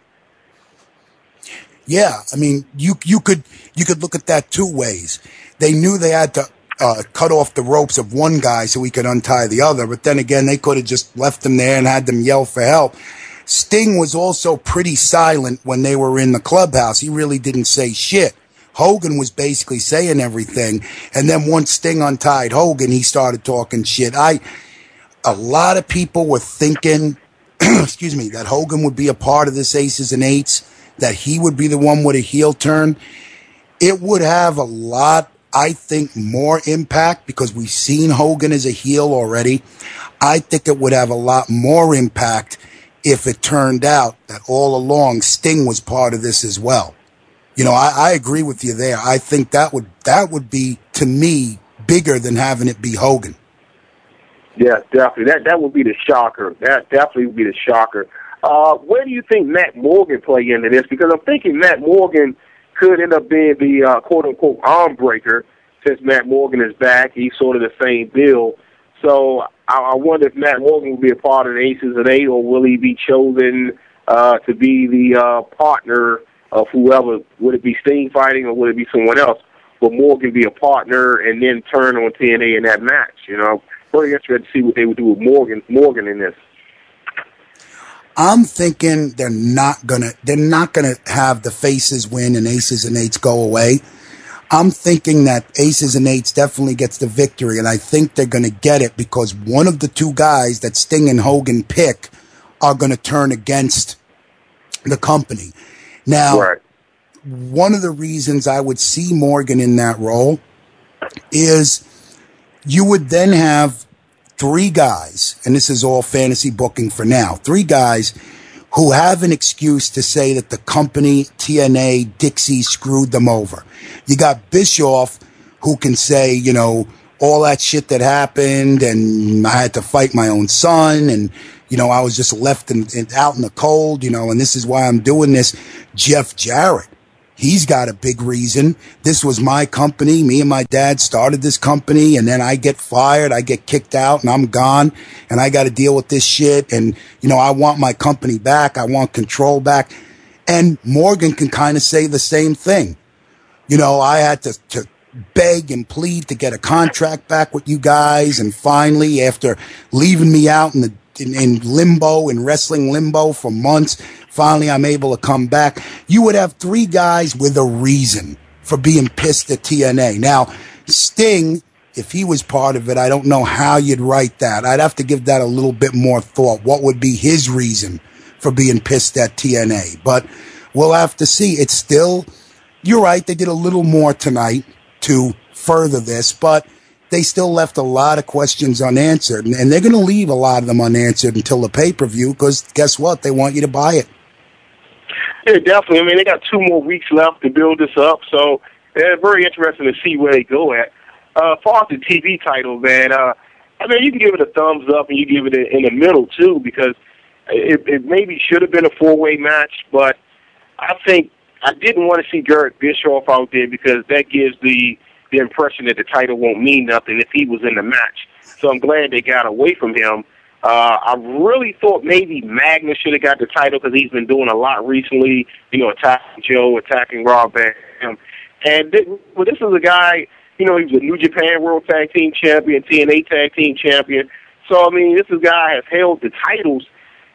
Yeah, I mean, you you could you could look at that two ways. They knew they had to uh, cut off the ropes of one guy so he could untie the other. But then again, they could have just left him there and had them yell for help. Sting was also pretty silent when they were in the clubhouse. He really didn't say shit. Hogan was basically saying everything. And then once Sting untied Hogan, he started talking shit. I, a lot of people were thinking, [clears throat] excuse me, that Hogan would be a part of this aces and eights, that he would be the one with a heel turn. It would have a lot I think, more impact because we've seen Hogan as a heel already. I think it would have a lot more impact if it turned out that all along Sting was part of this as well. You know, I, I agree with you there. I think that would that would be to me bigger than having it be Hogan. Yeah, definitely. That that would be the shocker. That definitely would be the shocker. Uh, where do you think Matt Morgan play into this? Because I'm thinking Matt Morgan could end up being the uh, quote unquote arm breaker since Matt Morgan is back. He's sort of the same bill. So I, I wonder if Matt Morgan will be a part of the Aces and Eights, or will he be chosen uh, to be the uh, partner of whoever? Would it be Sting fighting, or would it be someone else? Will Morgan be a partner and then turn on TNA in that match? You know, very interested to see what they would do with Morgan Morgan in this. I'm thinking they're not gonna they're not gonna have the faces win and aces and eights go away. I'm thinking that aces and eights definitely gets the victory, and I think they're gonna get it because one of the two guys that Sting and Hogan pick are gonna turn against the company. Now, one of the reasons I would see Morgan in that role is you would then have three guys, and this is all fantasy booking for now, three guys who have an excuse to say that the company, TNA, Dixie screwed them over. You got Bischoff who can say, you know, all that shit that happened and I had to fight my own son and, you know, I was just left in, in, out in the cold, you know, and this is why I'm doing this. Jeff Jarrett He's got a big reason. This was my company. Me and my dad started this company and then I get fired. I get kicked out and I'm gone and I got to deal with this shit. And, you know, I want my company back. I want control back. And Morgan can kind of say the same thing. You know, I had to, to beg and plead to get a contract back with you guys. And finally, after leaving me out in the in, in limbo, in wrestling limbo for months. Finally, I'm able to come back. You would have three guys with a reason for being pissed at TNA. Now, Sting, if he was part of it, I don't know how you'd write that. I'd have to give that a little bit more thought. What would be his reason for being pissed at TNA? But we'll have to see. It's still, you're right. They did a little more tonight to further this, but they still left a lot of questions unanswered, and, they're going to leave a lot of them unanswered until the pay per view. Because guess what? They want you to buy it. Yeah, definitely. I mean, they got two more weeks left to build this up, so it's very interesting to see where they go at. Uh, far as the TV title, man, uh, I mean, you can give it a thumbs up and you give it in the middle too, because it, it maybe should have been a four way match, but I think I didn't want to see Garrett Bischoff out there because that gives the the impression that the title won't mean nothing if he was in the match. So I'm glad they got away from him. Uh, I really thought maybe Magnus should have got the title because he's been doing a lot recently, you know, attacking Joe, attacking Rob Bam. And this, well, this is a guy, you know, he was a New Japan World Tag Team Champion, TNA Tag Team Champion. So, I mean, this is guy has held the titles,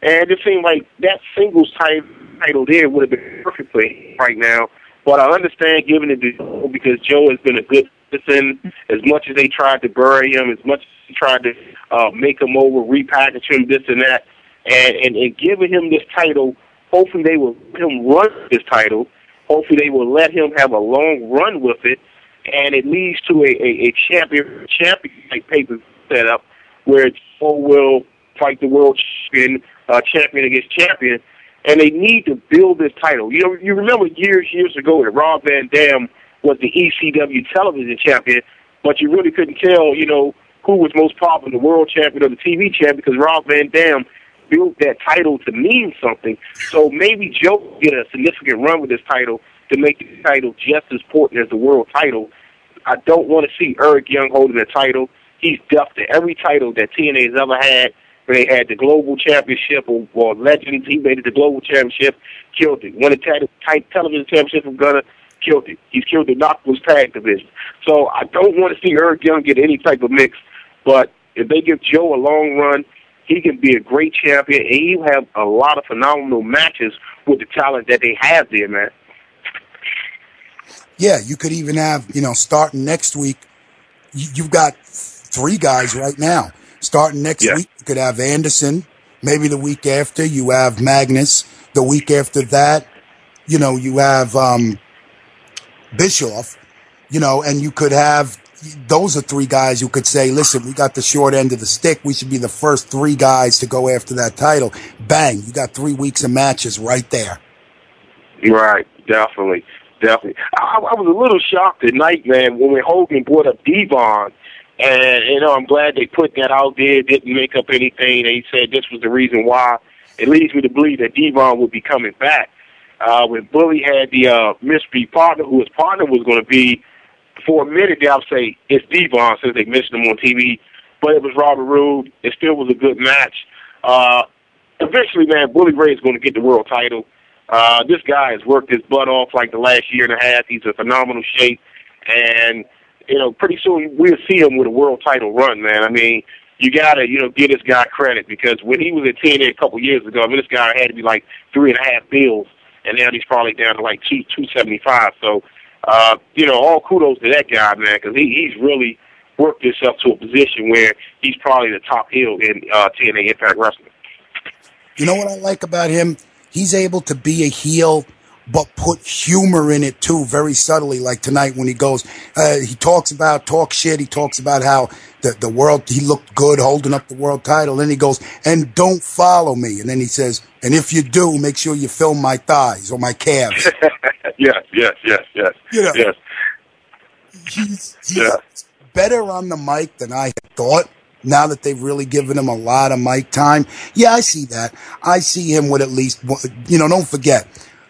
and it seemed like that singles title, title there would have been perfect for him right now. But I understand giving it to Joe because Joe has been a good citizen. As much as they tried to bury him, as much as they tried to uh, make him over, repackage him, this and that, and, and, and giving him this title, hopefully they will let him run this title. Hopefully they will let him have a long run with it, and it leads to a, a, a champion champion like paper setup where Joe will fight the world champion, uh, champion against champion, and they need to build this title. You know, you remember years, years ago that Rob Van Dam was the ECW television champion, but you really couldn't tell, you know, who was most popular, the world champion or the TV champion, because Rob Van Dam built that title to mean something. So maybe Joe get a significant run with this title to make the title just as important as the world title. I don't want to see Eric Young holding the title. He's deaf to every title that TNA has ever had. They had the global championship or, or Legends, he made it the global championship, killed it. Won the t- television championship from Gunner, killed it. He's killed the Knockouts tag division. So I don't want to see Eric Young get any type of mix, but if they give Joe a long run, he can be a great champion, and he'll have a lot of phenomenal matches with the talent that they have there, man. Yeah, you could even have, you know, starting next week, you've got three guys right now. Starting next yeah. week, you could have Anderson. Maybe the week after, you have Magnus. The week after that, you know, you have um, Bischoff, you know, and you could have those are three guys who could say, listen, we got the short end of the stick. We should be the first three guys to go after that title. Bang, you got three weeks of matches right there. Right, definitely, definitely. I, I was a little shocked tonight, man, when Hogan brought up Devon. And, you know, I'm glad they put that out there, didn't make up anything. They said this was the reason why. It leads me to believe that Devon would be coming back. uh, when Bully had the uh, mystery partner, who his partner was going to be, for a minute there, I'll say it's Devon since they mentioned him on TV, but it was Robert Roode. It still was a good match. Uh, eventually, man, Bully Ray is going to get the world title. Uh, this guy has worked his butt off like the last year and a half. He's in phenomenal shape, and you know, pretty soon we'll see him with a world title run, man. I mean, you gotta, you know, give this guy credit because when he was at TNA a couple years ago, I mean, this guy had to be like three and a half bills, and now he's probably down to like two two seventy five. So, uh, you know, all kudos to that guy, man, because he he's really worked himself to a position where he's probably the top heel in uh, TNA Impact Wrestling. You know what I like about him? He's able to be a heel, but put humor in it too, very subtly. Like tonight when he goes, uh, he talks about talk shit. He talks about how the the world he looked good holding up the world title. Then he goes, and don't follow me. And then he says, and if you do, make sure you film my thighs or my calves. [laughs] yes, yes, yes, yes, You know, yes. he's, he's Yeah. better on the mic than I thought. Now that they've really given him a lot of mic time, yeah, I see that. I see him with at least, you know, don't forget,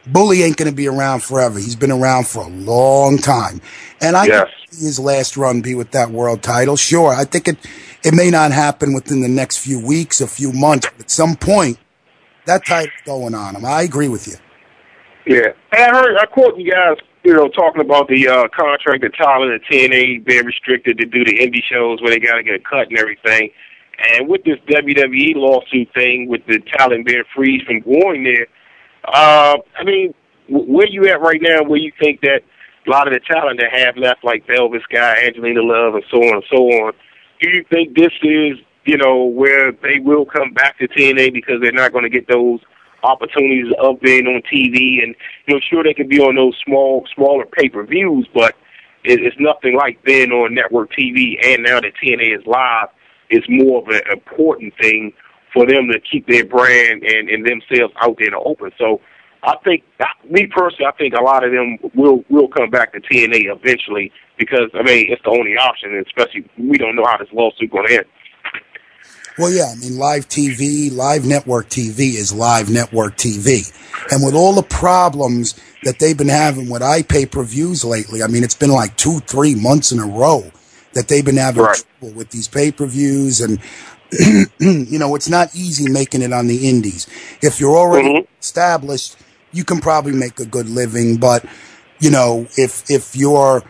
Bully ain't going to be around forever. He's been around for a long time, and I Yes. see his last run be with that world title. Sure, I think it it may not happen within the next few weeks, a few months, but at some point, that title's going on him. I agree with you. Yeah. Hey, I heard, I quote you guys, you know, talking about the uh, contract that Tyler and TNA being restricted to do the indie shows where they got to get a cut and everything. And with this WWE lawsuit thing, with the talent being freed from going there, uh, I mean, where you at right now where you think that a lot of the talent that have left, like Velvet Sky, Angelina Love, and so on and so on, do you think this is, you know, where they will come back to TNA because they're not going to get those opportunities of being on TV? And, you know, sure, they can be on those small, smaller pay-per-views, but it, it's nothing like being on network TV. And now that TNA is live, it's more of an important thing for them to keep their brand and, and themselves out there in the open. So I think, me personally, I think a lot of them will will come back to TNA eventually because I mean it's the only option, and especially we don't know how this lawsuit going to end. Well, yeah, I mean, live TV, live network TV is live network TV. And with all the problems that they've been having with iPay per views lately, I mean, it's been like two, three months in a row that they've been having trouble with these pay per views. And, [clears throat] you know, it's not easy making it on the indies. If you're already mm-hmm. established, you can probably make a good living. But, you know, if, if you're,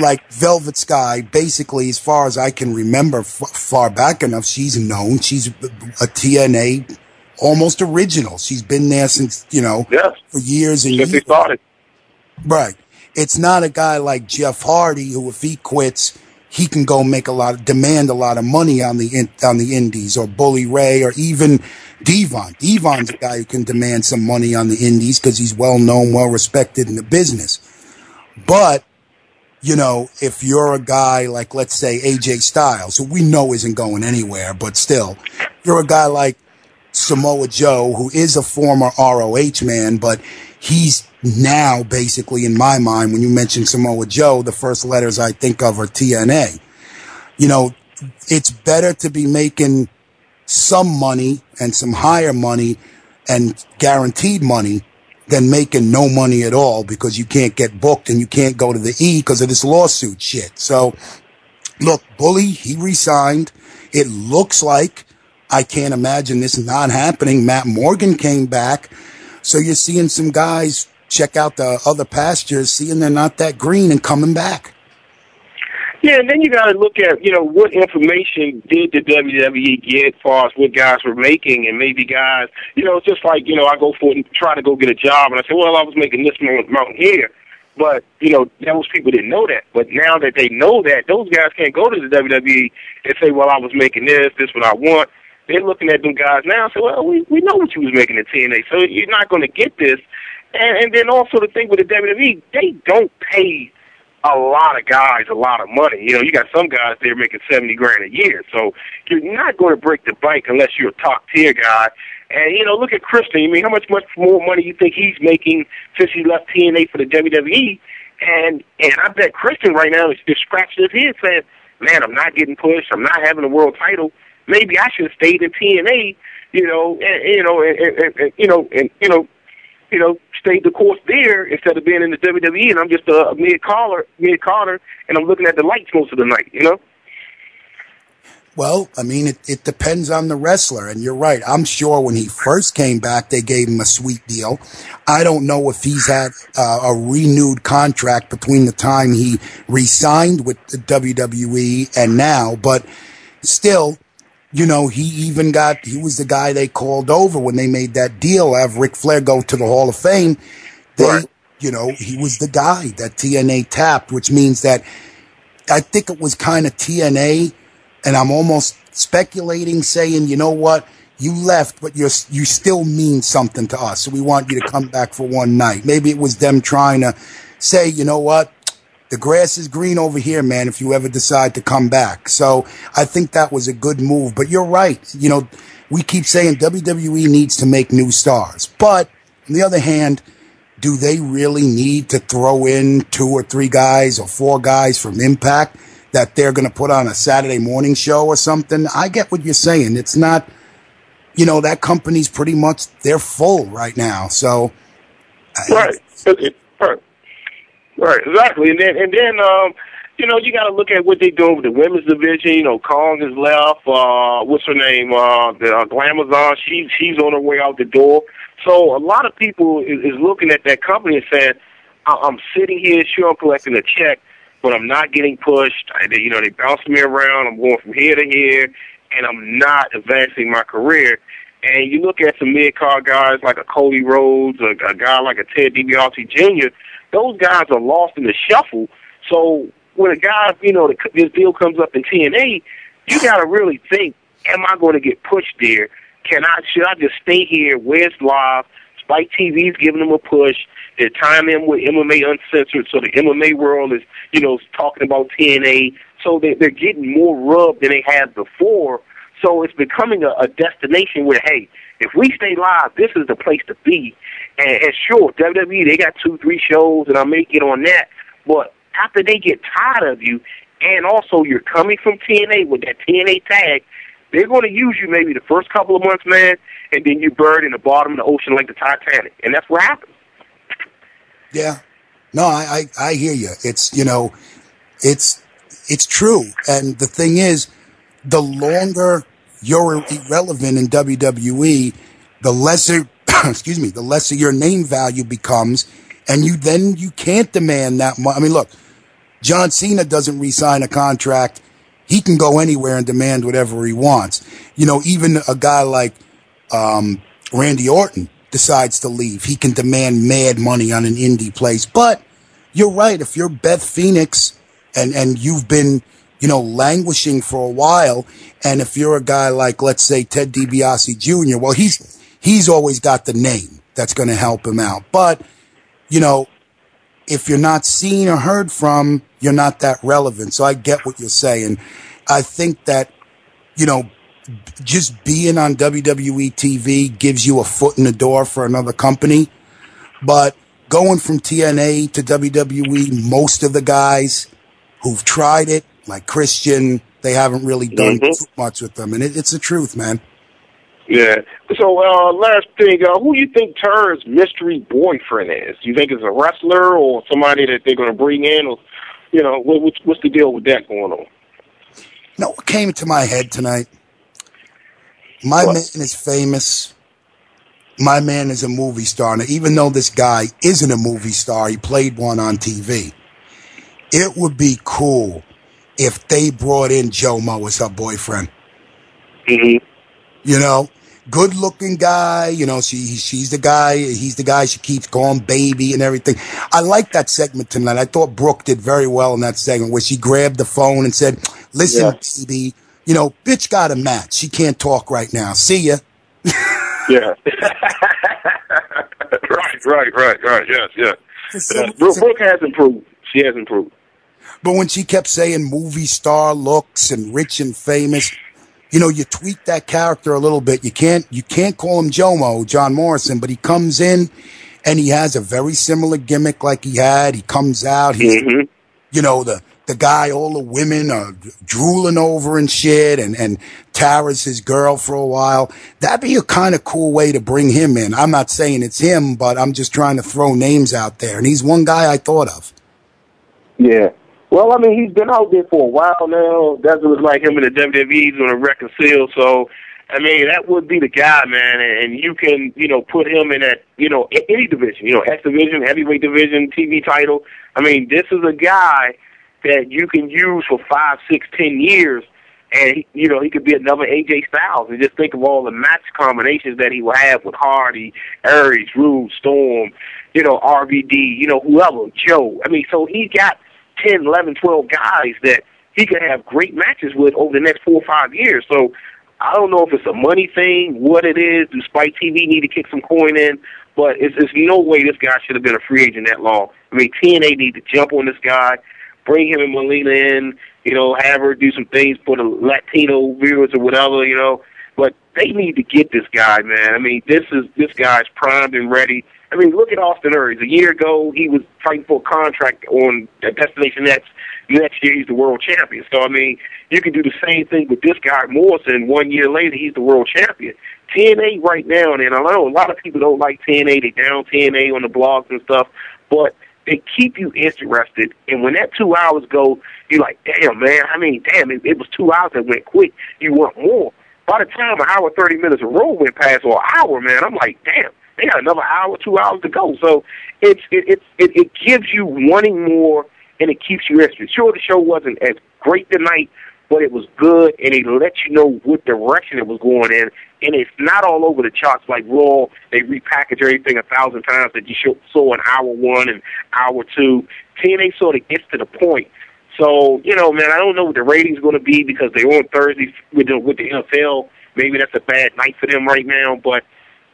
like Velvet Sky, basically, as far as I can remember, f- far back enough, she's known. She's a TNA almost original. She's been there since, you know, for years and Since years. started. Right. It's not a guy like Jeff Hardy who, if he quits, he can go make a lot of, demand a lot of money on the, on the indies or Bully Ray or even Devon. Devon's a guy who can demand some money on the indies because he's well known, well respected in the business. But, you know, if you're a guy like, let's say, AJ Styles, who we know isn't going anywhere, but still, you're a guy like Samoa Joe, who is a former ROH man, but he's now basically, in my mind, when you mention Samoa Joe, the first letters I think of are TNA. You know, it's better to be making some money and some higher money and guaranteed money than making no money at all because you can't get booked and you can't go to the E because of this lawsuit shit. So, look, Bully, he resigned. It looks like I can't imagine this not happening. Matt Morgan came back. So you're seeing some guys check out the other pastures, seeing they're not that green and coming back. Yeah, and then you got to look at you know what information did the WWE get as far as what guys were making, and maybe guys, you know, it's just like you know I go for it, try to go get a job, and I say, well, I was making this amount here, but you know those people didn't know that. But now that they know that, those guys can't go to the WWE and say, well, I was making this, this what I want. They're looking at them guys now and say, well, we we know what you was making at TNA, so you're not going to get this. And, and then also the thing with the WWE, they don't pay a lot of guys a lot of money. You know, you got some guys there making seventy grand a year, so you're not going to break the bank unless you're a top tier guy. And you know, look at Christian. I mean, how much much more money you think he's making since he left TNA for the WWE? And and I bet Christian right now is just scratching his head saying, "Man, I'm not getting pushed. I'm not having a world title. Maybe I should have stayed in TNA." You know, and you know, and, and, and you know, and you know, you know, stayed the course there instead of being in the WWE, and I'm just a mid caller, mid caller, and I'm looking at the lights most of the night. You know. Well, I mean, it, it depends on the wrestler, and you're right. I'm sure when he first came back, they gave him a sweet deal. I don't know if he's had uh, a renewed contract between the time he re-signed with the WWE and now, but still, you know, he even got, he was the guy they called over when they made that deal, have Ric Flair go to the Hall of Fame. They, you know, he was the guy that TNA tapped, which means that I think it was kind of TNA and I'm almost speculating, saying, you know what, you left, but you're you still mean something to us. So we want you to come back for one night. Maybe it was them trying to say, you know what, the grass is green over here, man. If you ever decide to come back, so I think that was a good move. But you're right. You know, we keep saying WWE needs to make new stars, but on the other hand. Do they really need to throw in two or three guys or four guys from Impact? that they're going to put on a Saturday morning show or something. I get what you're saying. It's not, you know, that company's pretty much they're full right now. So, right, right, right, exactly. And then and then um, you know, you got to look at what they're doing with the women's division. You know, Kong is left. Uh, what's her name? Uh, the uh, Glamazon. She's she's on her way out the door. So a lot of people is, is looking at that company and saying, "I'm sitting here, sure, I'm collecting a check." but I'm not getting pushed. I, you know, they bounce me around. I'm going from here to here, and I'm not advancing my career. And you look at some mid-card guys like a Cody Rhodes, a, a guy like a Ted DiBiase Jr., those guys are lost in the shuffle. So when a guy, you know, the, this deal comes up in TNA, you [sighs] got to really think, am I going to get pushed there? Can I, should I just stay here where it's live? Spike TV's giving them a push. They're tying in with MMA Uncensored, so the MMA world is, you know, talking about TNA. So they, they're getting more rub than they had before. So it's becoming a, a destination where, hey, if we stay live, this is the place to be. And, and sure, WWE, they got two, three shows, and I may get on that. But after they get tired of you, and also you're coming from TNA with that TNA tag, they're going to use you maybe the first couple of months, man, and then you buried in the bottom of the ocean like the Titanic. And that's what happens. Yeah. No, I, I, I hear you. It's, you know, it's, it's true. And the thing is, the longer you're irrelevant in WWE, the lesser, [coughs] excuse me, the lesser your name value becomes. And you then you can't demand that much. I mean, look, John Cena doesn't re-sign a contract. He can go anywhere and demand whatever he wants. You know, even a guy like, um, Randy Orton, decides to leave. He can demand mad money on an indie place. But you're right. If you're Beth Phoenix and, and you've been, you know, languishing for a while, and if you're a guy like, let's say, Ted DiBiase Jr., well, he's, he's always got the name that's going to help him out. But, you know, if you're not seen or heard from, you're not that relevant. So I get what you're saying. I think that, you know, just being on WWE TV gives you a foot in the door for another company. But going from TNA to WWE, most of the guys who've tried it, like Christian, they haven't really done Mhm. too much with them. And it, it's the truth, man. Yeah. So, uh, last thing, uh, who do you think Tara's mystery boyfriend is? Do you think it's a wrestler or somebody that they're going to bring in, or you know, what, what's, what's the deal with that going on? No, what came to my head tonight? My man is famous. My man is a movie star. Now, even though this guy isn't a movie star, he played one on TV. It would be cool if they brought in Jomo as her boyfriend. Mm-hmm. You know, good looking guy. You know, she she's the guy. He's the guy she keeps calling baby and everything. I like that segment tonight. I thought Brooke did very well in that segment where she grabbed the phone and said, "Listen, baby, you know, bitch got a match. She can't talk right now. See ya." Yeah. [laughs] right, right, right, right. Yes, yes. Brooke, Brooke has improved. She has improved. But when she kept saying movie star looks and rich and famous, you know, you tweak that character a little bit. You can't, you can't call him Jomo, John Morrison, but he comes in and he has a very similar gimmick like he had. He comes out, he's, mm-hmm. you know, the, the guy all the women are drooling over and shit and, and Tara's his girl for a while. That'd be a kind of cool way to bring him in. I'm not saying it's him, but I'm just trying to throw names out there. And he's one guy I thought of. Yeah. Well, I mean, he's been out there for a while now. That's what it's like him in the WWE. He's going to reconcile. So, I mean, that would be the guy, man. And you can, you know, put him in that, you know, any division, you know, X division, heavyweight division, TV title. I mean, this is a guy that you can use for five, six, ten years. And, you know, he could be another AJ Styles. And just think of all the match combinations that he will have with Hardy, Aries, Roode, Storm, you know, RVD, you know, whoever, Joe. I mean, so he got 10, 11, 12 guys that he could have great matches with over the next four or five years. So I don't know if it's a money thing, what it is. Do Spike TV need to kick some coin in? But it's, it's no way this guy should have been a free agent that long. I mean, TNA need to jump on this guy, bring him and Melina in, you know, have her do some things for the Latino viewers or whatever, you know. But they need to get this guy, man. I mean, this is this guy's primed and ready. I mean, look at Austin Aries. A year ago, he was fighting for a contract on Destination X. Next year, he's the world champion. So, I mean, you can do the same thing with this guy, Morrison. One year later, he's the world champion. TNA right now, and I know a lot of people don't like TNA. They down TNA on the blogs and stuff, but they keep you interested. And when that two hours go, you're like, damn, man. I mean, damn, it, it was two hours that went quick. You want more. By the time an hour, 30 minutes of roll went past, or an hour, man, I'm like, damn they got another hour, two hours to go. So it's it it it, it gives you wanting more and it keeps you interested. Sure, the show wasn't as great tonight, but it was good and it let you know what direction it was going in. And it's not all over the charts like Raw. They repackage everything a thousand times that you saw in hour one and hour two. TNA sort of gets to the point. So, you know, man, I don't know what the ratings going to be because they're on Thursday with the, with the NFL. Maybe that's a bad night for them right now, but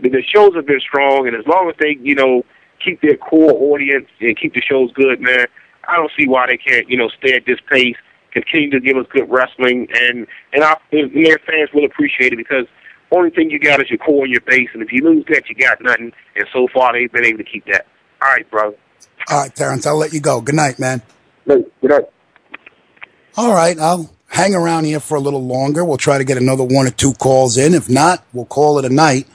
the shows have been strong, and as long as they, you know, keep their core audience and keep the shows good, man, I don't see why they can't, you know, stay at this pace, continue to give us good wrestling, and and, our, and their fans will appreciate it because only thing you got is your core and your base, and if you lose that, you got nothing. And so far, they've been able to keep that. All right, brother. All right, Terrence, I'll let you go. Good night, man. Good night. All right, I'll hang around here for a little longer. We'll try to get another one or two calls in. If not, we'll call it a night.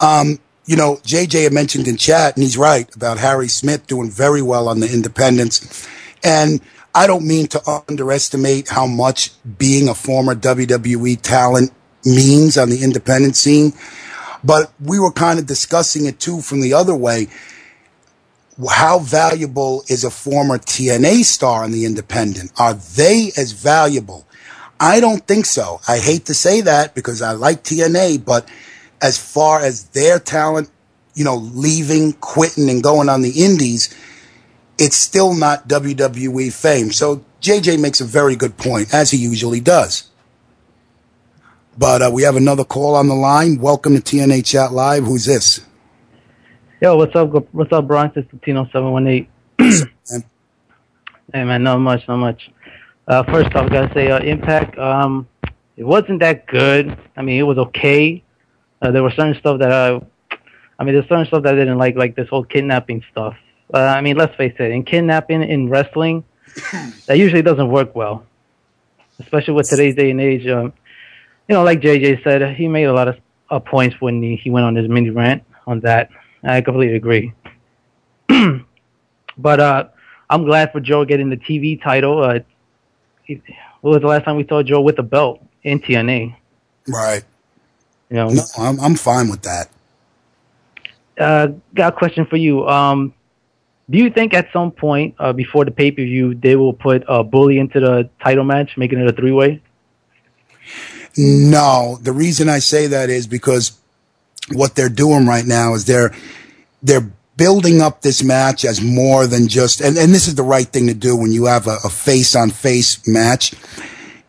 Um, you know, JJ had mentioned in chat, and he's right about Harry Smith doing very well on the independents. And I don't mean to underestimate how much being a former WWE talent means on the independent scene, but we were kind of discussing it too from the other way. How valuable is a former TNA star on the independent? Are they as valuable? I don't think so. I hate to say that because I like TNA, but as far as their talent, you know, leaving, quitting, and going on the indies, it's still not WWE fame. So JJ makes a very good point, as he usually does. But uh, we have another call on the line. Welcome to TNA Chat Live. Who's this? Yo, what's up? What's up, Bronx? It's Latino seven one eight. [clears throat] Hey man, not much, not much. Uh, first off, I gotta say, uh, Impact. Um, it wasn't that good. I mean, it was okay. Uh, there was certain stuff that I, I mean, there's certain stuff that I didn't like, like this whole kidnapping stuff. Uh, I mean, let's face it, in kidnapping in wrestling, [clears throat] that usually doesn't work well, especially with today's day and age. Um, you know, like JJ said, he made a lot of uh, points when he, he went on his mini rant on that. I completely agree. [clears throat] but uh, I'm glad for Joe getting the TV title. Uh, he, when was the last time we saw Joe with a belt in TNA? Right. You know, no, I'm I'm fine with that. Uh, got a question for you. Um, do you think at some point uh, before the pay per view they will put a uh, bully into the title match, making it a three way? No, the reason I say that is because what they're doing right now is they're they're building up this match as more than just and, and this is the right thing to do when you have a face on face match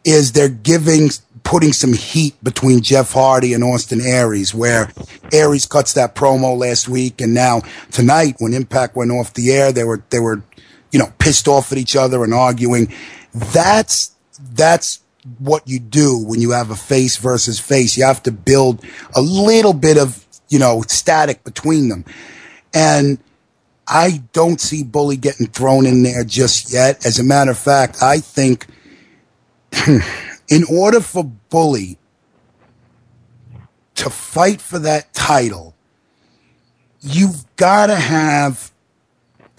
is they're giving putting some heat between Jeff Hardy and Austin Aries, where Aries cuts that promo last week, and now tonight when Impact went off the air, they were they were, you know, pissed off at each other and arguing. That's that's what you do when you have a face versus face. You have to build a little bit of you know static between them, and I don't see Bully getting thrown in there just yet. As a matter of fact, I think [clears throat] in order for Bully to fight for that title, you've got to have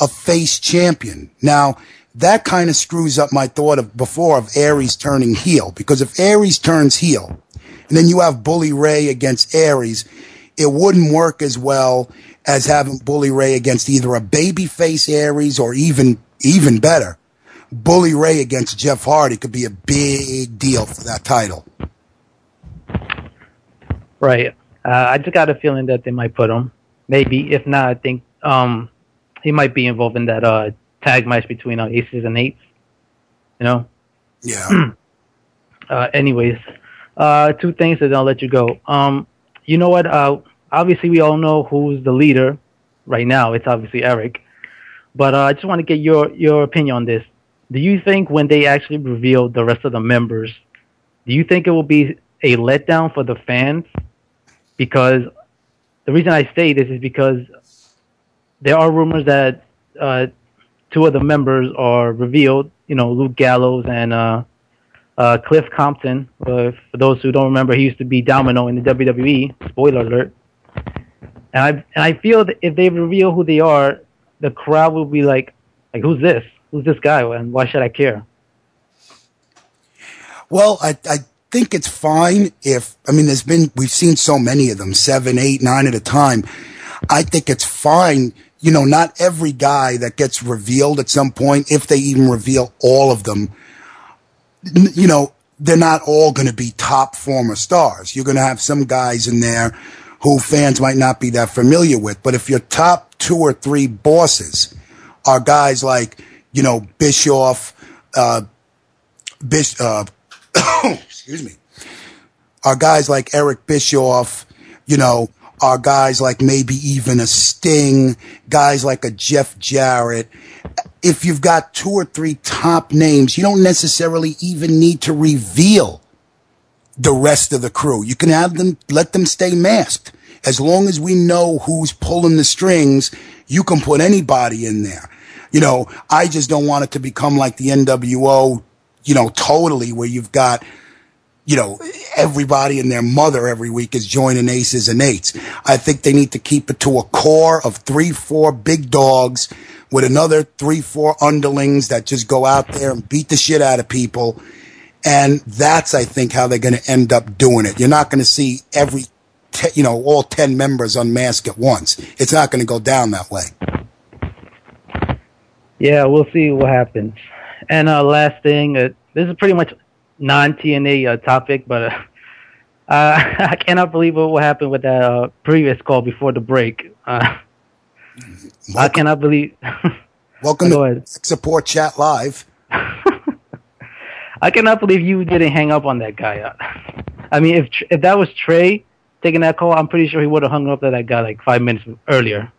a face champion. Now, that kind of screws up my thought of before of Aries turning heel because if Aries turns heel and then you have Bully Ray against Aries, it wouldn't work as well as having Bully Ray against either a babyface Aries or even even better, Bully Ray against Jeff Hardy could be a big deal for that title. Right. Uh, I just got a feeling that they might put him. Maybe. If not, I think um, he might be involved in that uh, tag match between uh, aces and eights. You know? Yeah. [clears throat] uh, anyways, uh, two things that I'll let you go. Um, you know what? Uh, obviously, we all know who's the leader right now. It's obviously Eric. But uh, I just want to get your, your opinion on this. Do you think when they actually reveal the rest of the members, do you think it will be a letdown for the fans? Because the reason I say this is because there are rumors that uh, two of the members are revealed. You know, Luke Gallows and uh, uh, Cliff Compton. For those who don't remember, he used to be Domino in the WWE. Spoiler alert. And I and I feel that if they reveal who they are, the crowd will be like, like who's this? Who's this guy? And why should I care? Well, I, I think it's fine if, I mean, there's been, we've seen so many of them, seven, eight, nine at a time. I think it's fine. You know, not every guy that gets revealed at some point, if they even reveal all of them, you know, they're not all going to be top former stars. You're going to have some guys in there who fans might not be that familiar with. But if your top two or three bosses are guys like, you know, Bischoff, uh, Bish, uh, [coughs] excuse me, are guys like Eric Bischoff, you know, are guys like maybe even a Sting, guys like a Jeff Jarrett. If you've got two or three top names, you don't necessarily even need to reveal the rest of the crew. You can have them, let them stay masked. As long as we know who's pulling the strings, you can put anybody in there. You know, I just don't want it to become like the NWO, you know, totally where you've got, you know, everybody and their mother every week is joining aces and eights. I think they need to keep it to a core of three, four big dogs with another three, four underlings that just go out there and beat the shit out of people. And that's, I think, how they're going to end up doing it. You're not going to see every, te- you know, all 10 members unmasked at once. It's not going to go down that way. Yeah, we'll see what happens. And uh, last thing, uh, this is pretty much non TNA uh, topic, but [laughs] uh, I cannot believe what happened with that uh, previous call before the break. Uh, I cannot believe. [laughs] Welcome to Support Chat Live. [laughs] I cannot believe you didn't hang up on that guy. I mean, if if that was Trey taking that call, I'm pretty sure he would have hung up to that guy like five minutes earlier.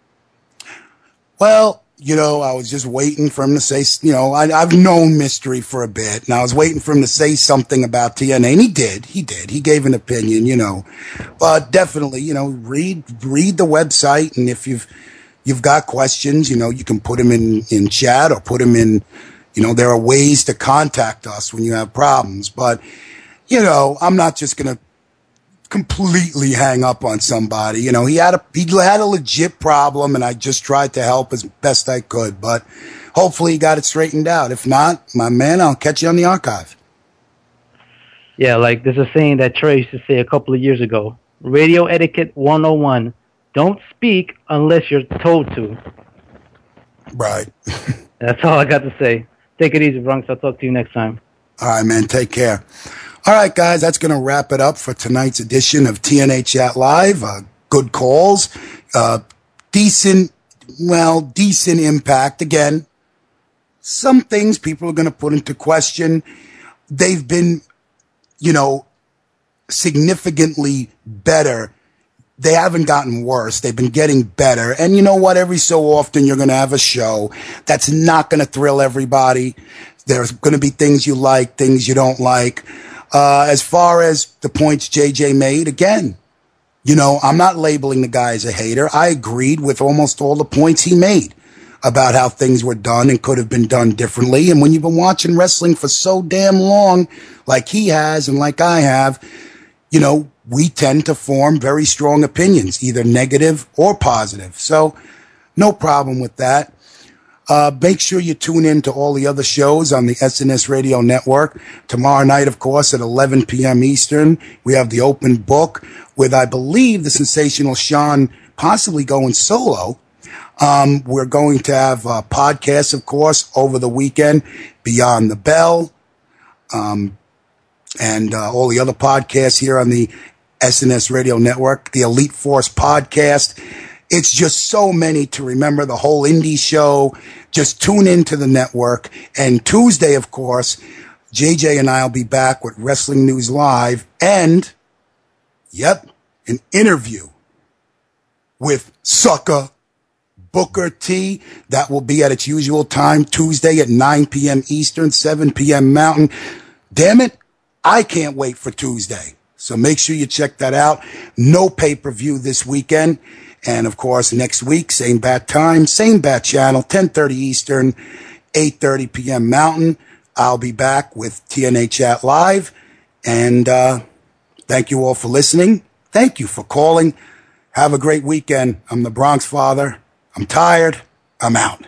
Well, you know, I was just waiting for him to say, you know, I, have known Mystery for a bit, and I was waiting for him to say something about TNA, and he did. He did. He gave an opinion, you know, but definitely, you know, read read the website, and if you've you've got questions, you know, you can put them in in chat or put them in. You know, there are ways to contact us when you have problems, but you know, I'm not just gonna completely hang up on somebody. You know, he had a he had a legit problem, and I just tried to help as best I could. But hopefully, he got it straightened out. If not, my man, I'll catch you on the archive. Yeah, like there's a saying that Trey used to say a couple of years ago: "Radio etiquette 101: Don't speak unless you're told to." Right. [laughs] That's all I got to say. Take it easy, Bronx. I'll talk to you next time. All right, man. Take care. All right, guys, that's going to wrap it up for tonight's edition of TNA Chat Live. Uh, good calls, uh, decent, well, decent impact. Again, some things people are going to put into question. They've been, you know, significantly better. They haven't gotten worse. They've been getting better. And you know what? Every so often you're going to have a show that's not going to thrill everybody. There's going to be things you like, things you don't like. Uh, as far as the points JJ made, again, you know, I'm not labeling the guy as a hater. I agreed with almost all the points he made. about how things were done and could have been done differently. And when you've been watching wrestling for so damn long, like he has and like I have, you know, we tend to form very strong opinions, either negative or positive. So no problem with that. Uh, make sure you tune in to all the other shows on the SNS Radio Network. Tomorrow night, of course, at 11 p.m. Eastern, we have the open book with, I believe, the sensational Sean possibly going solo. Um, we're going to have uh, podcasts, of course, over the weekend, Beyond the Bell, um, and uh, all the other podcasts here on the SNS Radio Network, the Elite Force podcast. It's just so many to remember. The whole indie show. Just tune into the network. And Tuesday, of course, JJ and I will be back with Wrestling News Live and, yep, an interview with Sucker Booker T. That will be at its usual time, Tuesday at 9 p.m. Eastern, 7 p.m. Mountain. Damn it. I can't wait for Tuesday. So make sure you check that out. No pay per view this weekend. And of course, next week, same bat time, same bat channel, 1030 Eastern, 8.30 p.m. Mountain. I'll be back with TNA Chat Live. And, uh, thank you all for listening. Thank you for calling. Have a great weekend. I'm the Bronx Father. I'm tired. I'm out.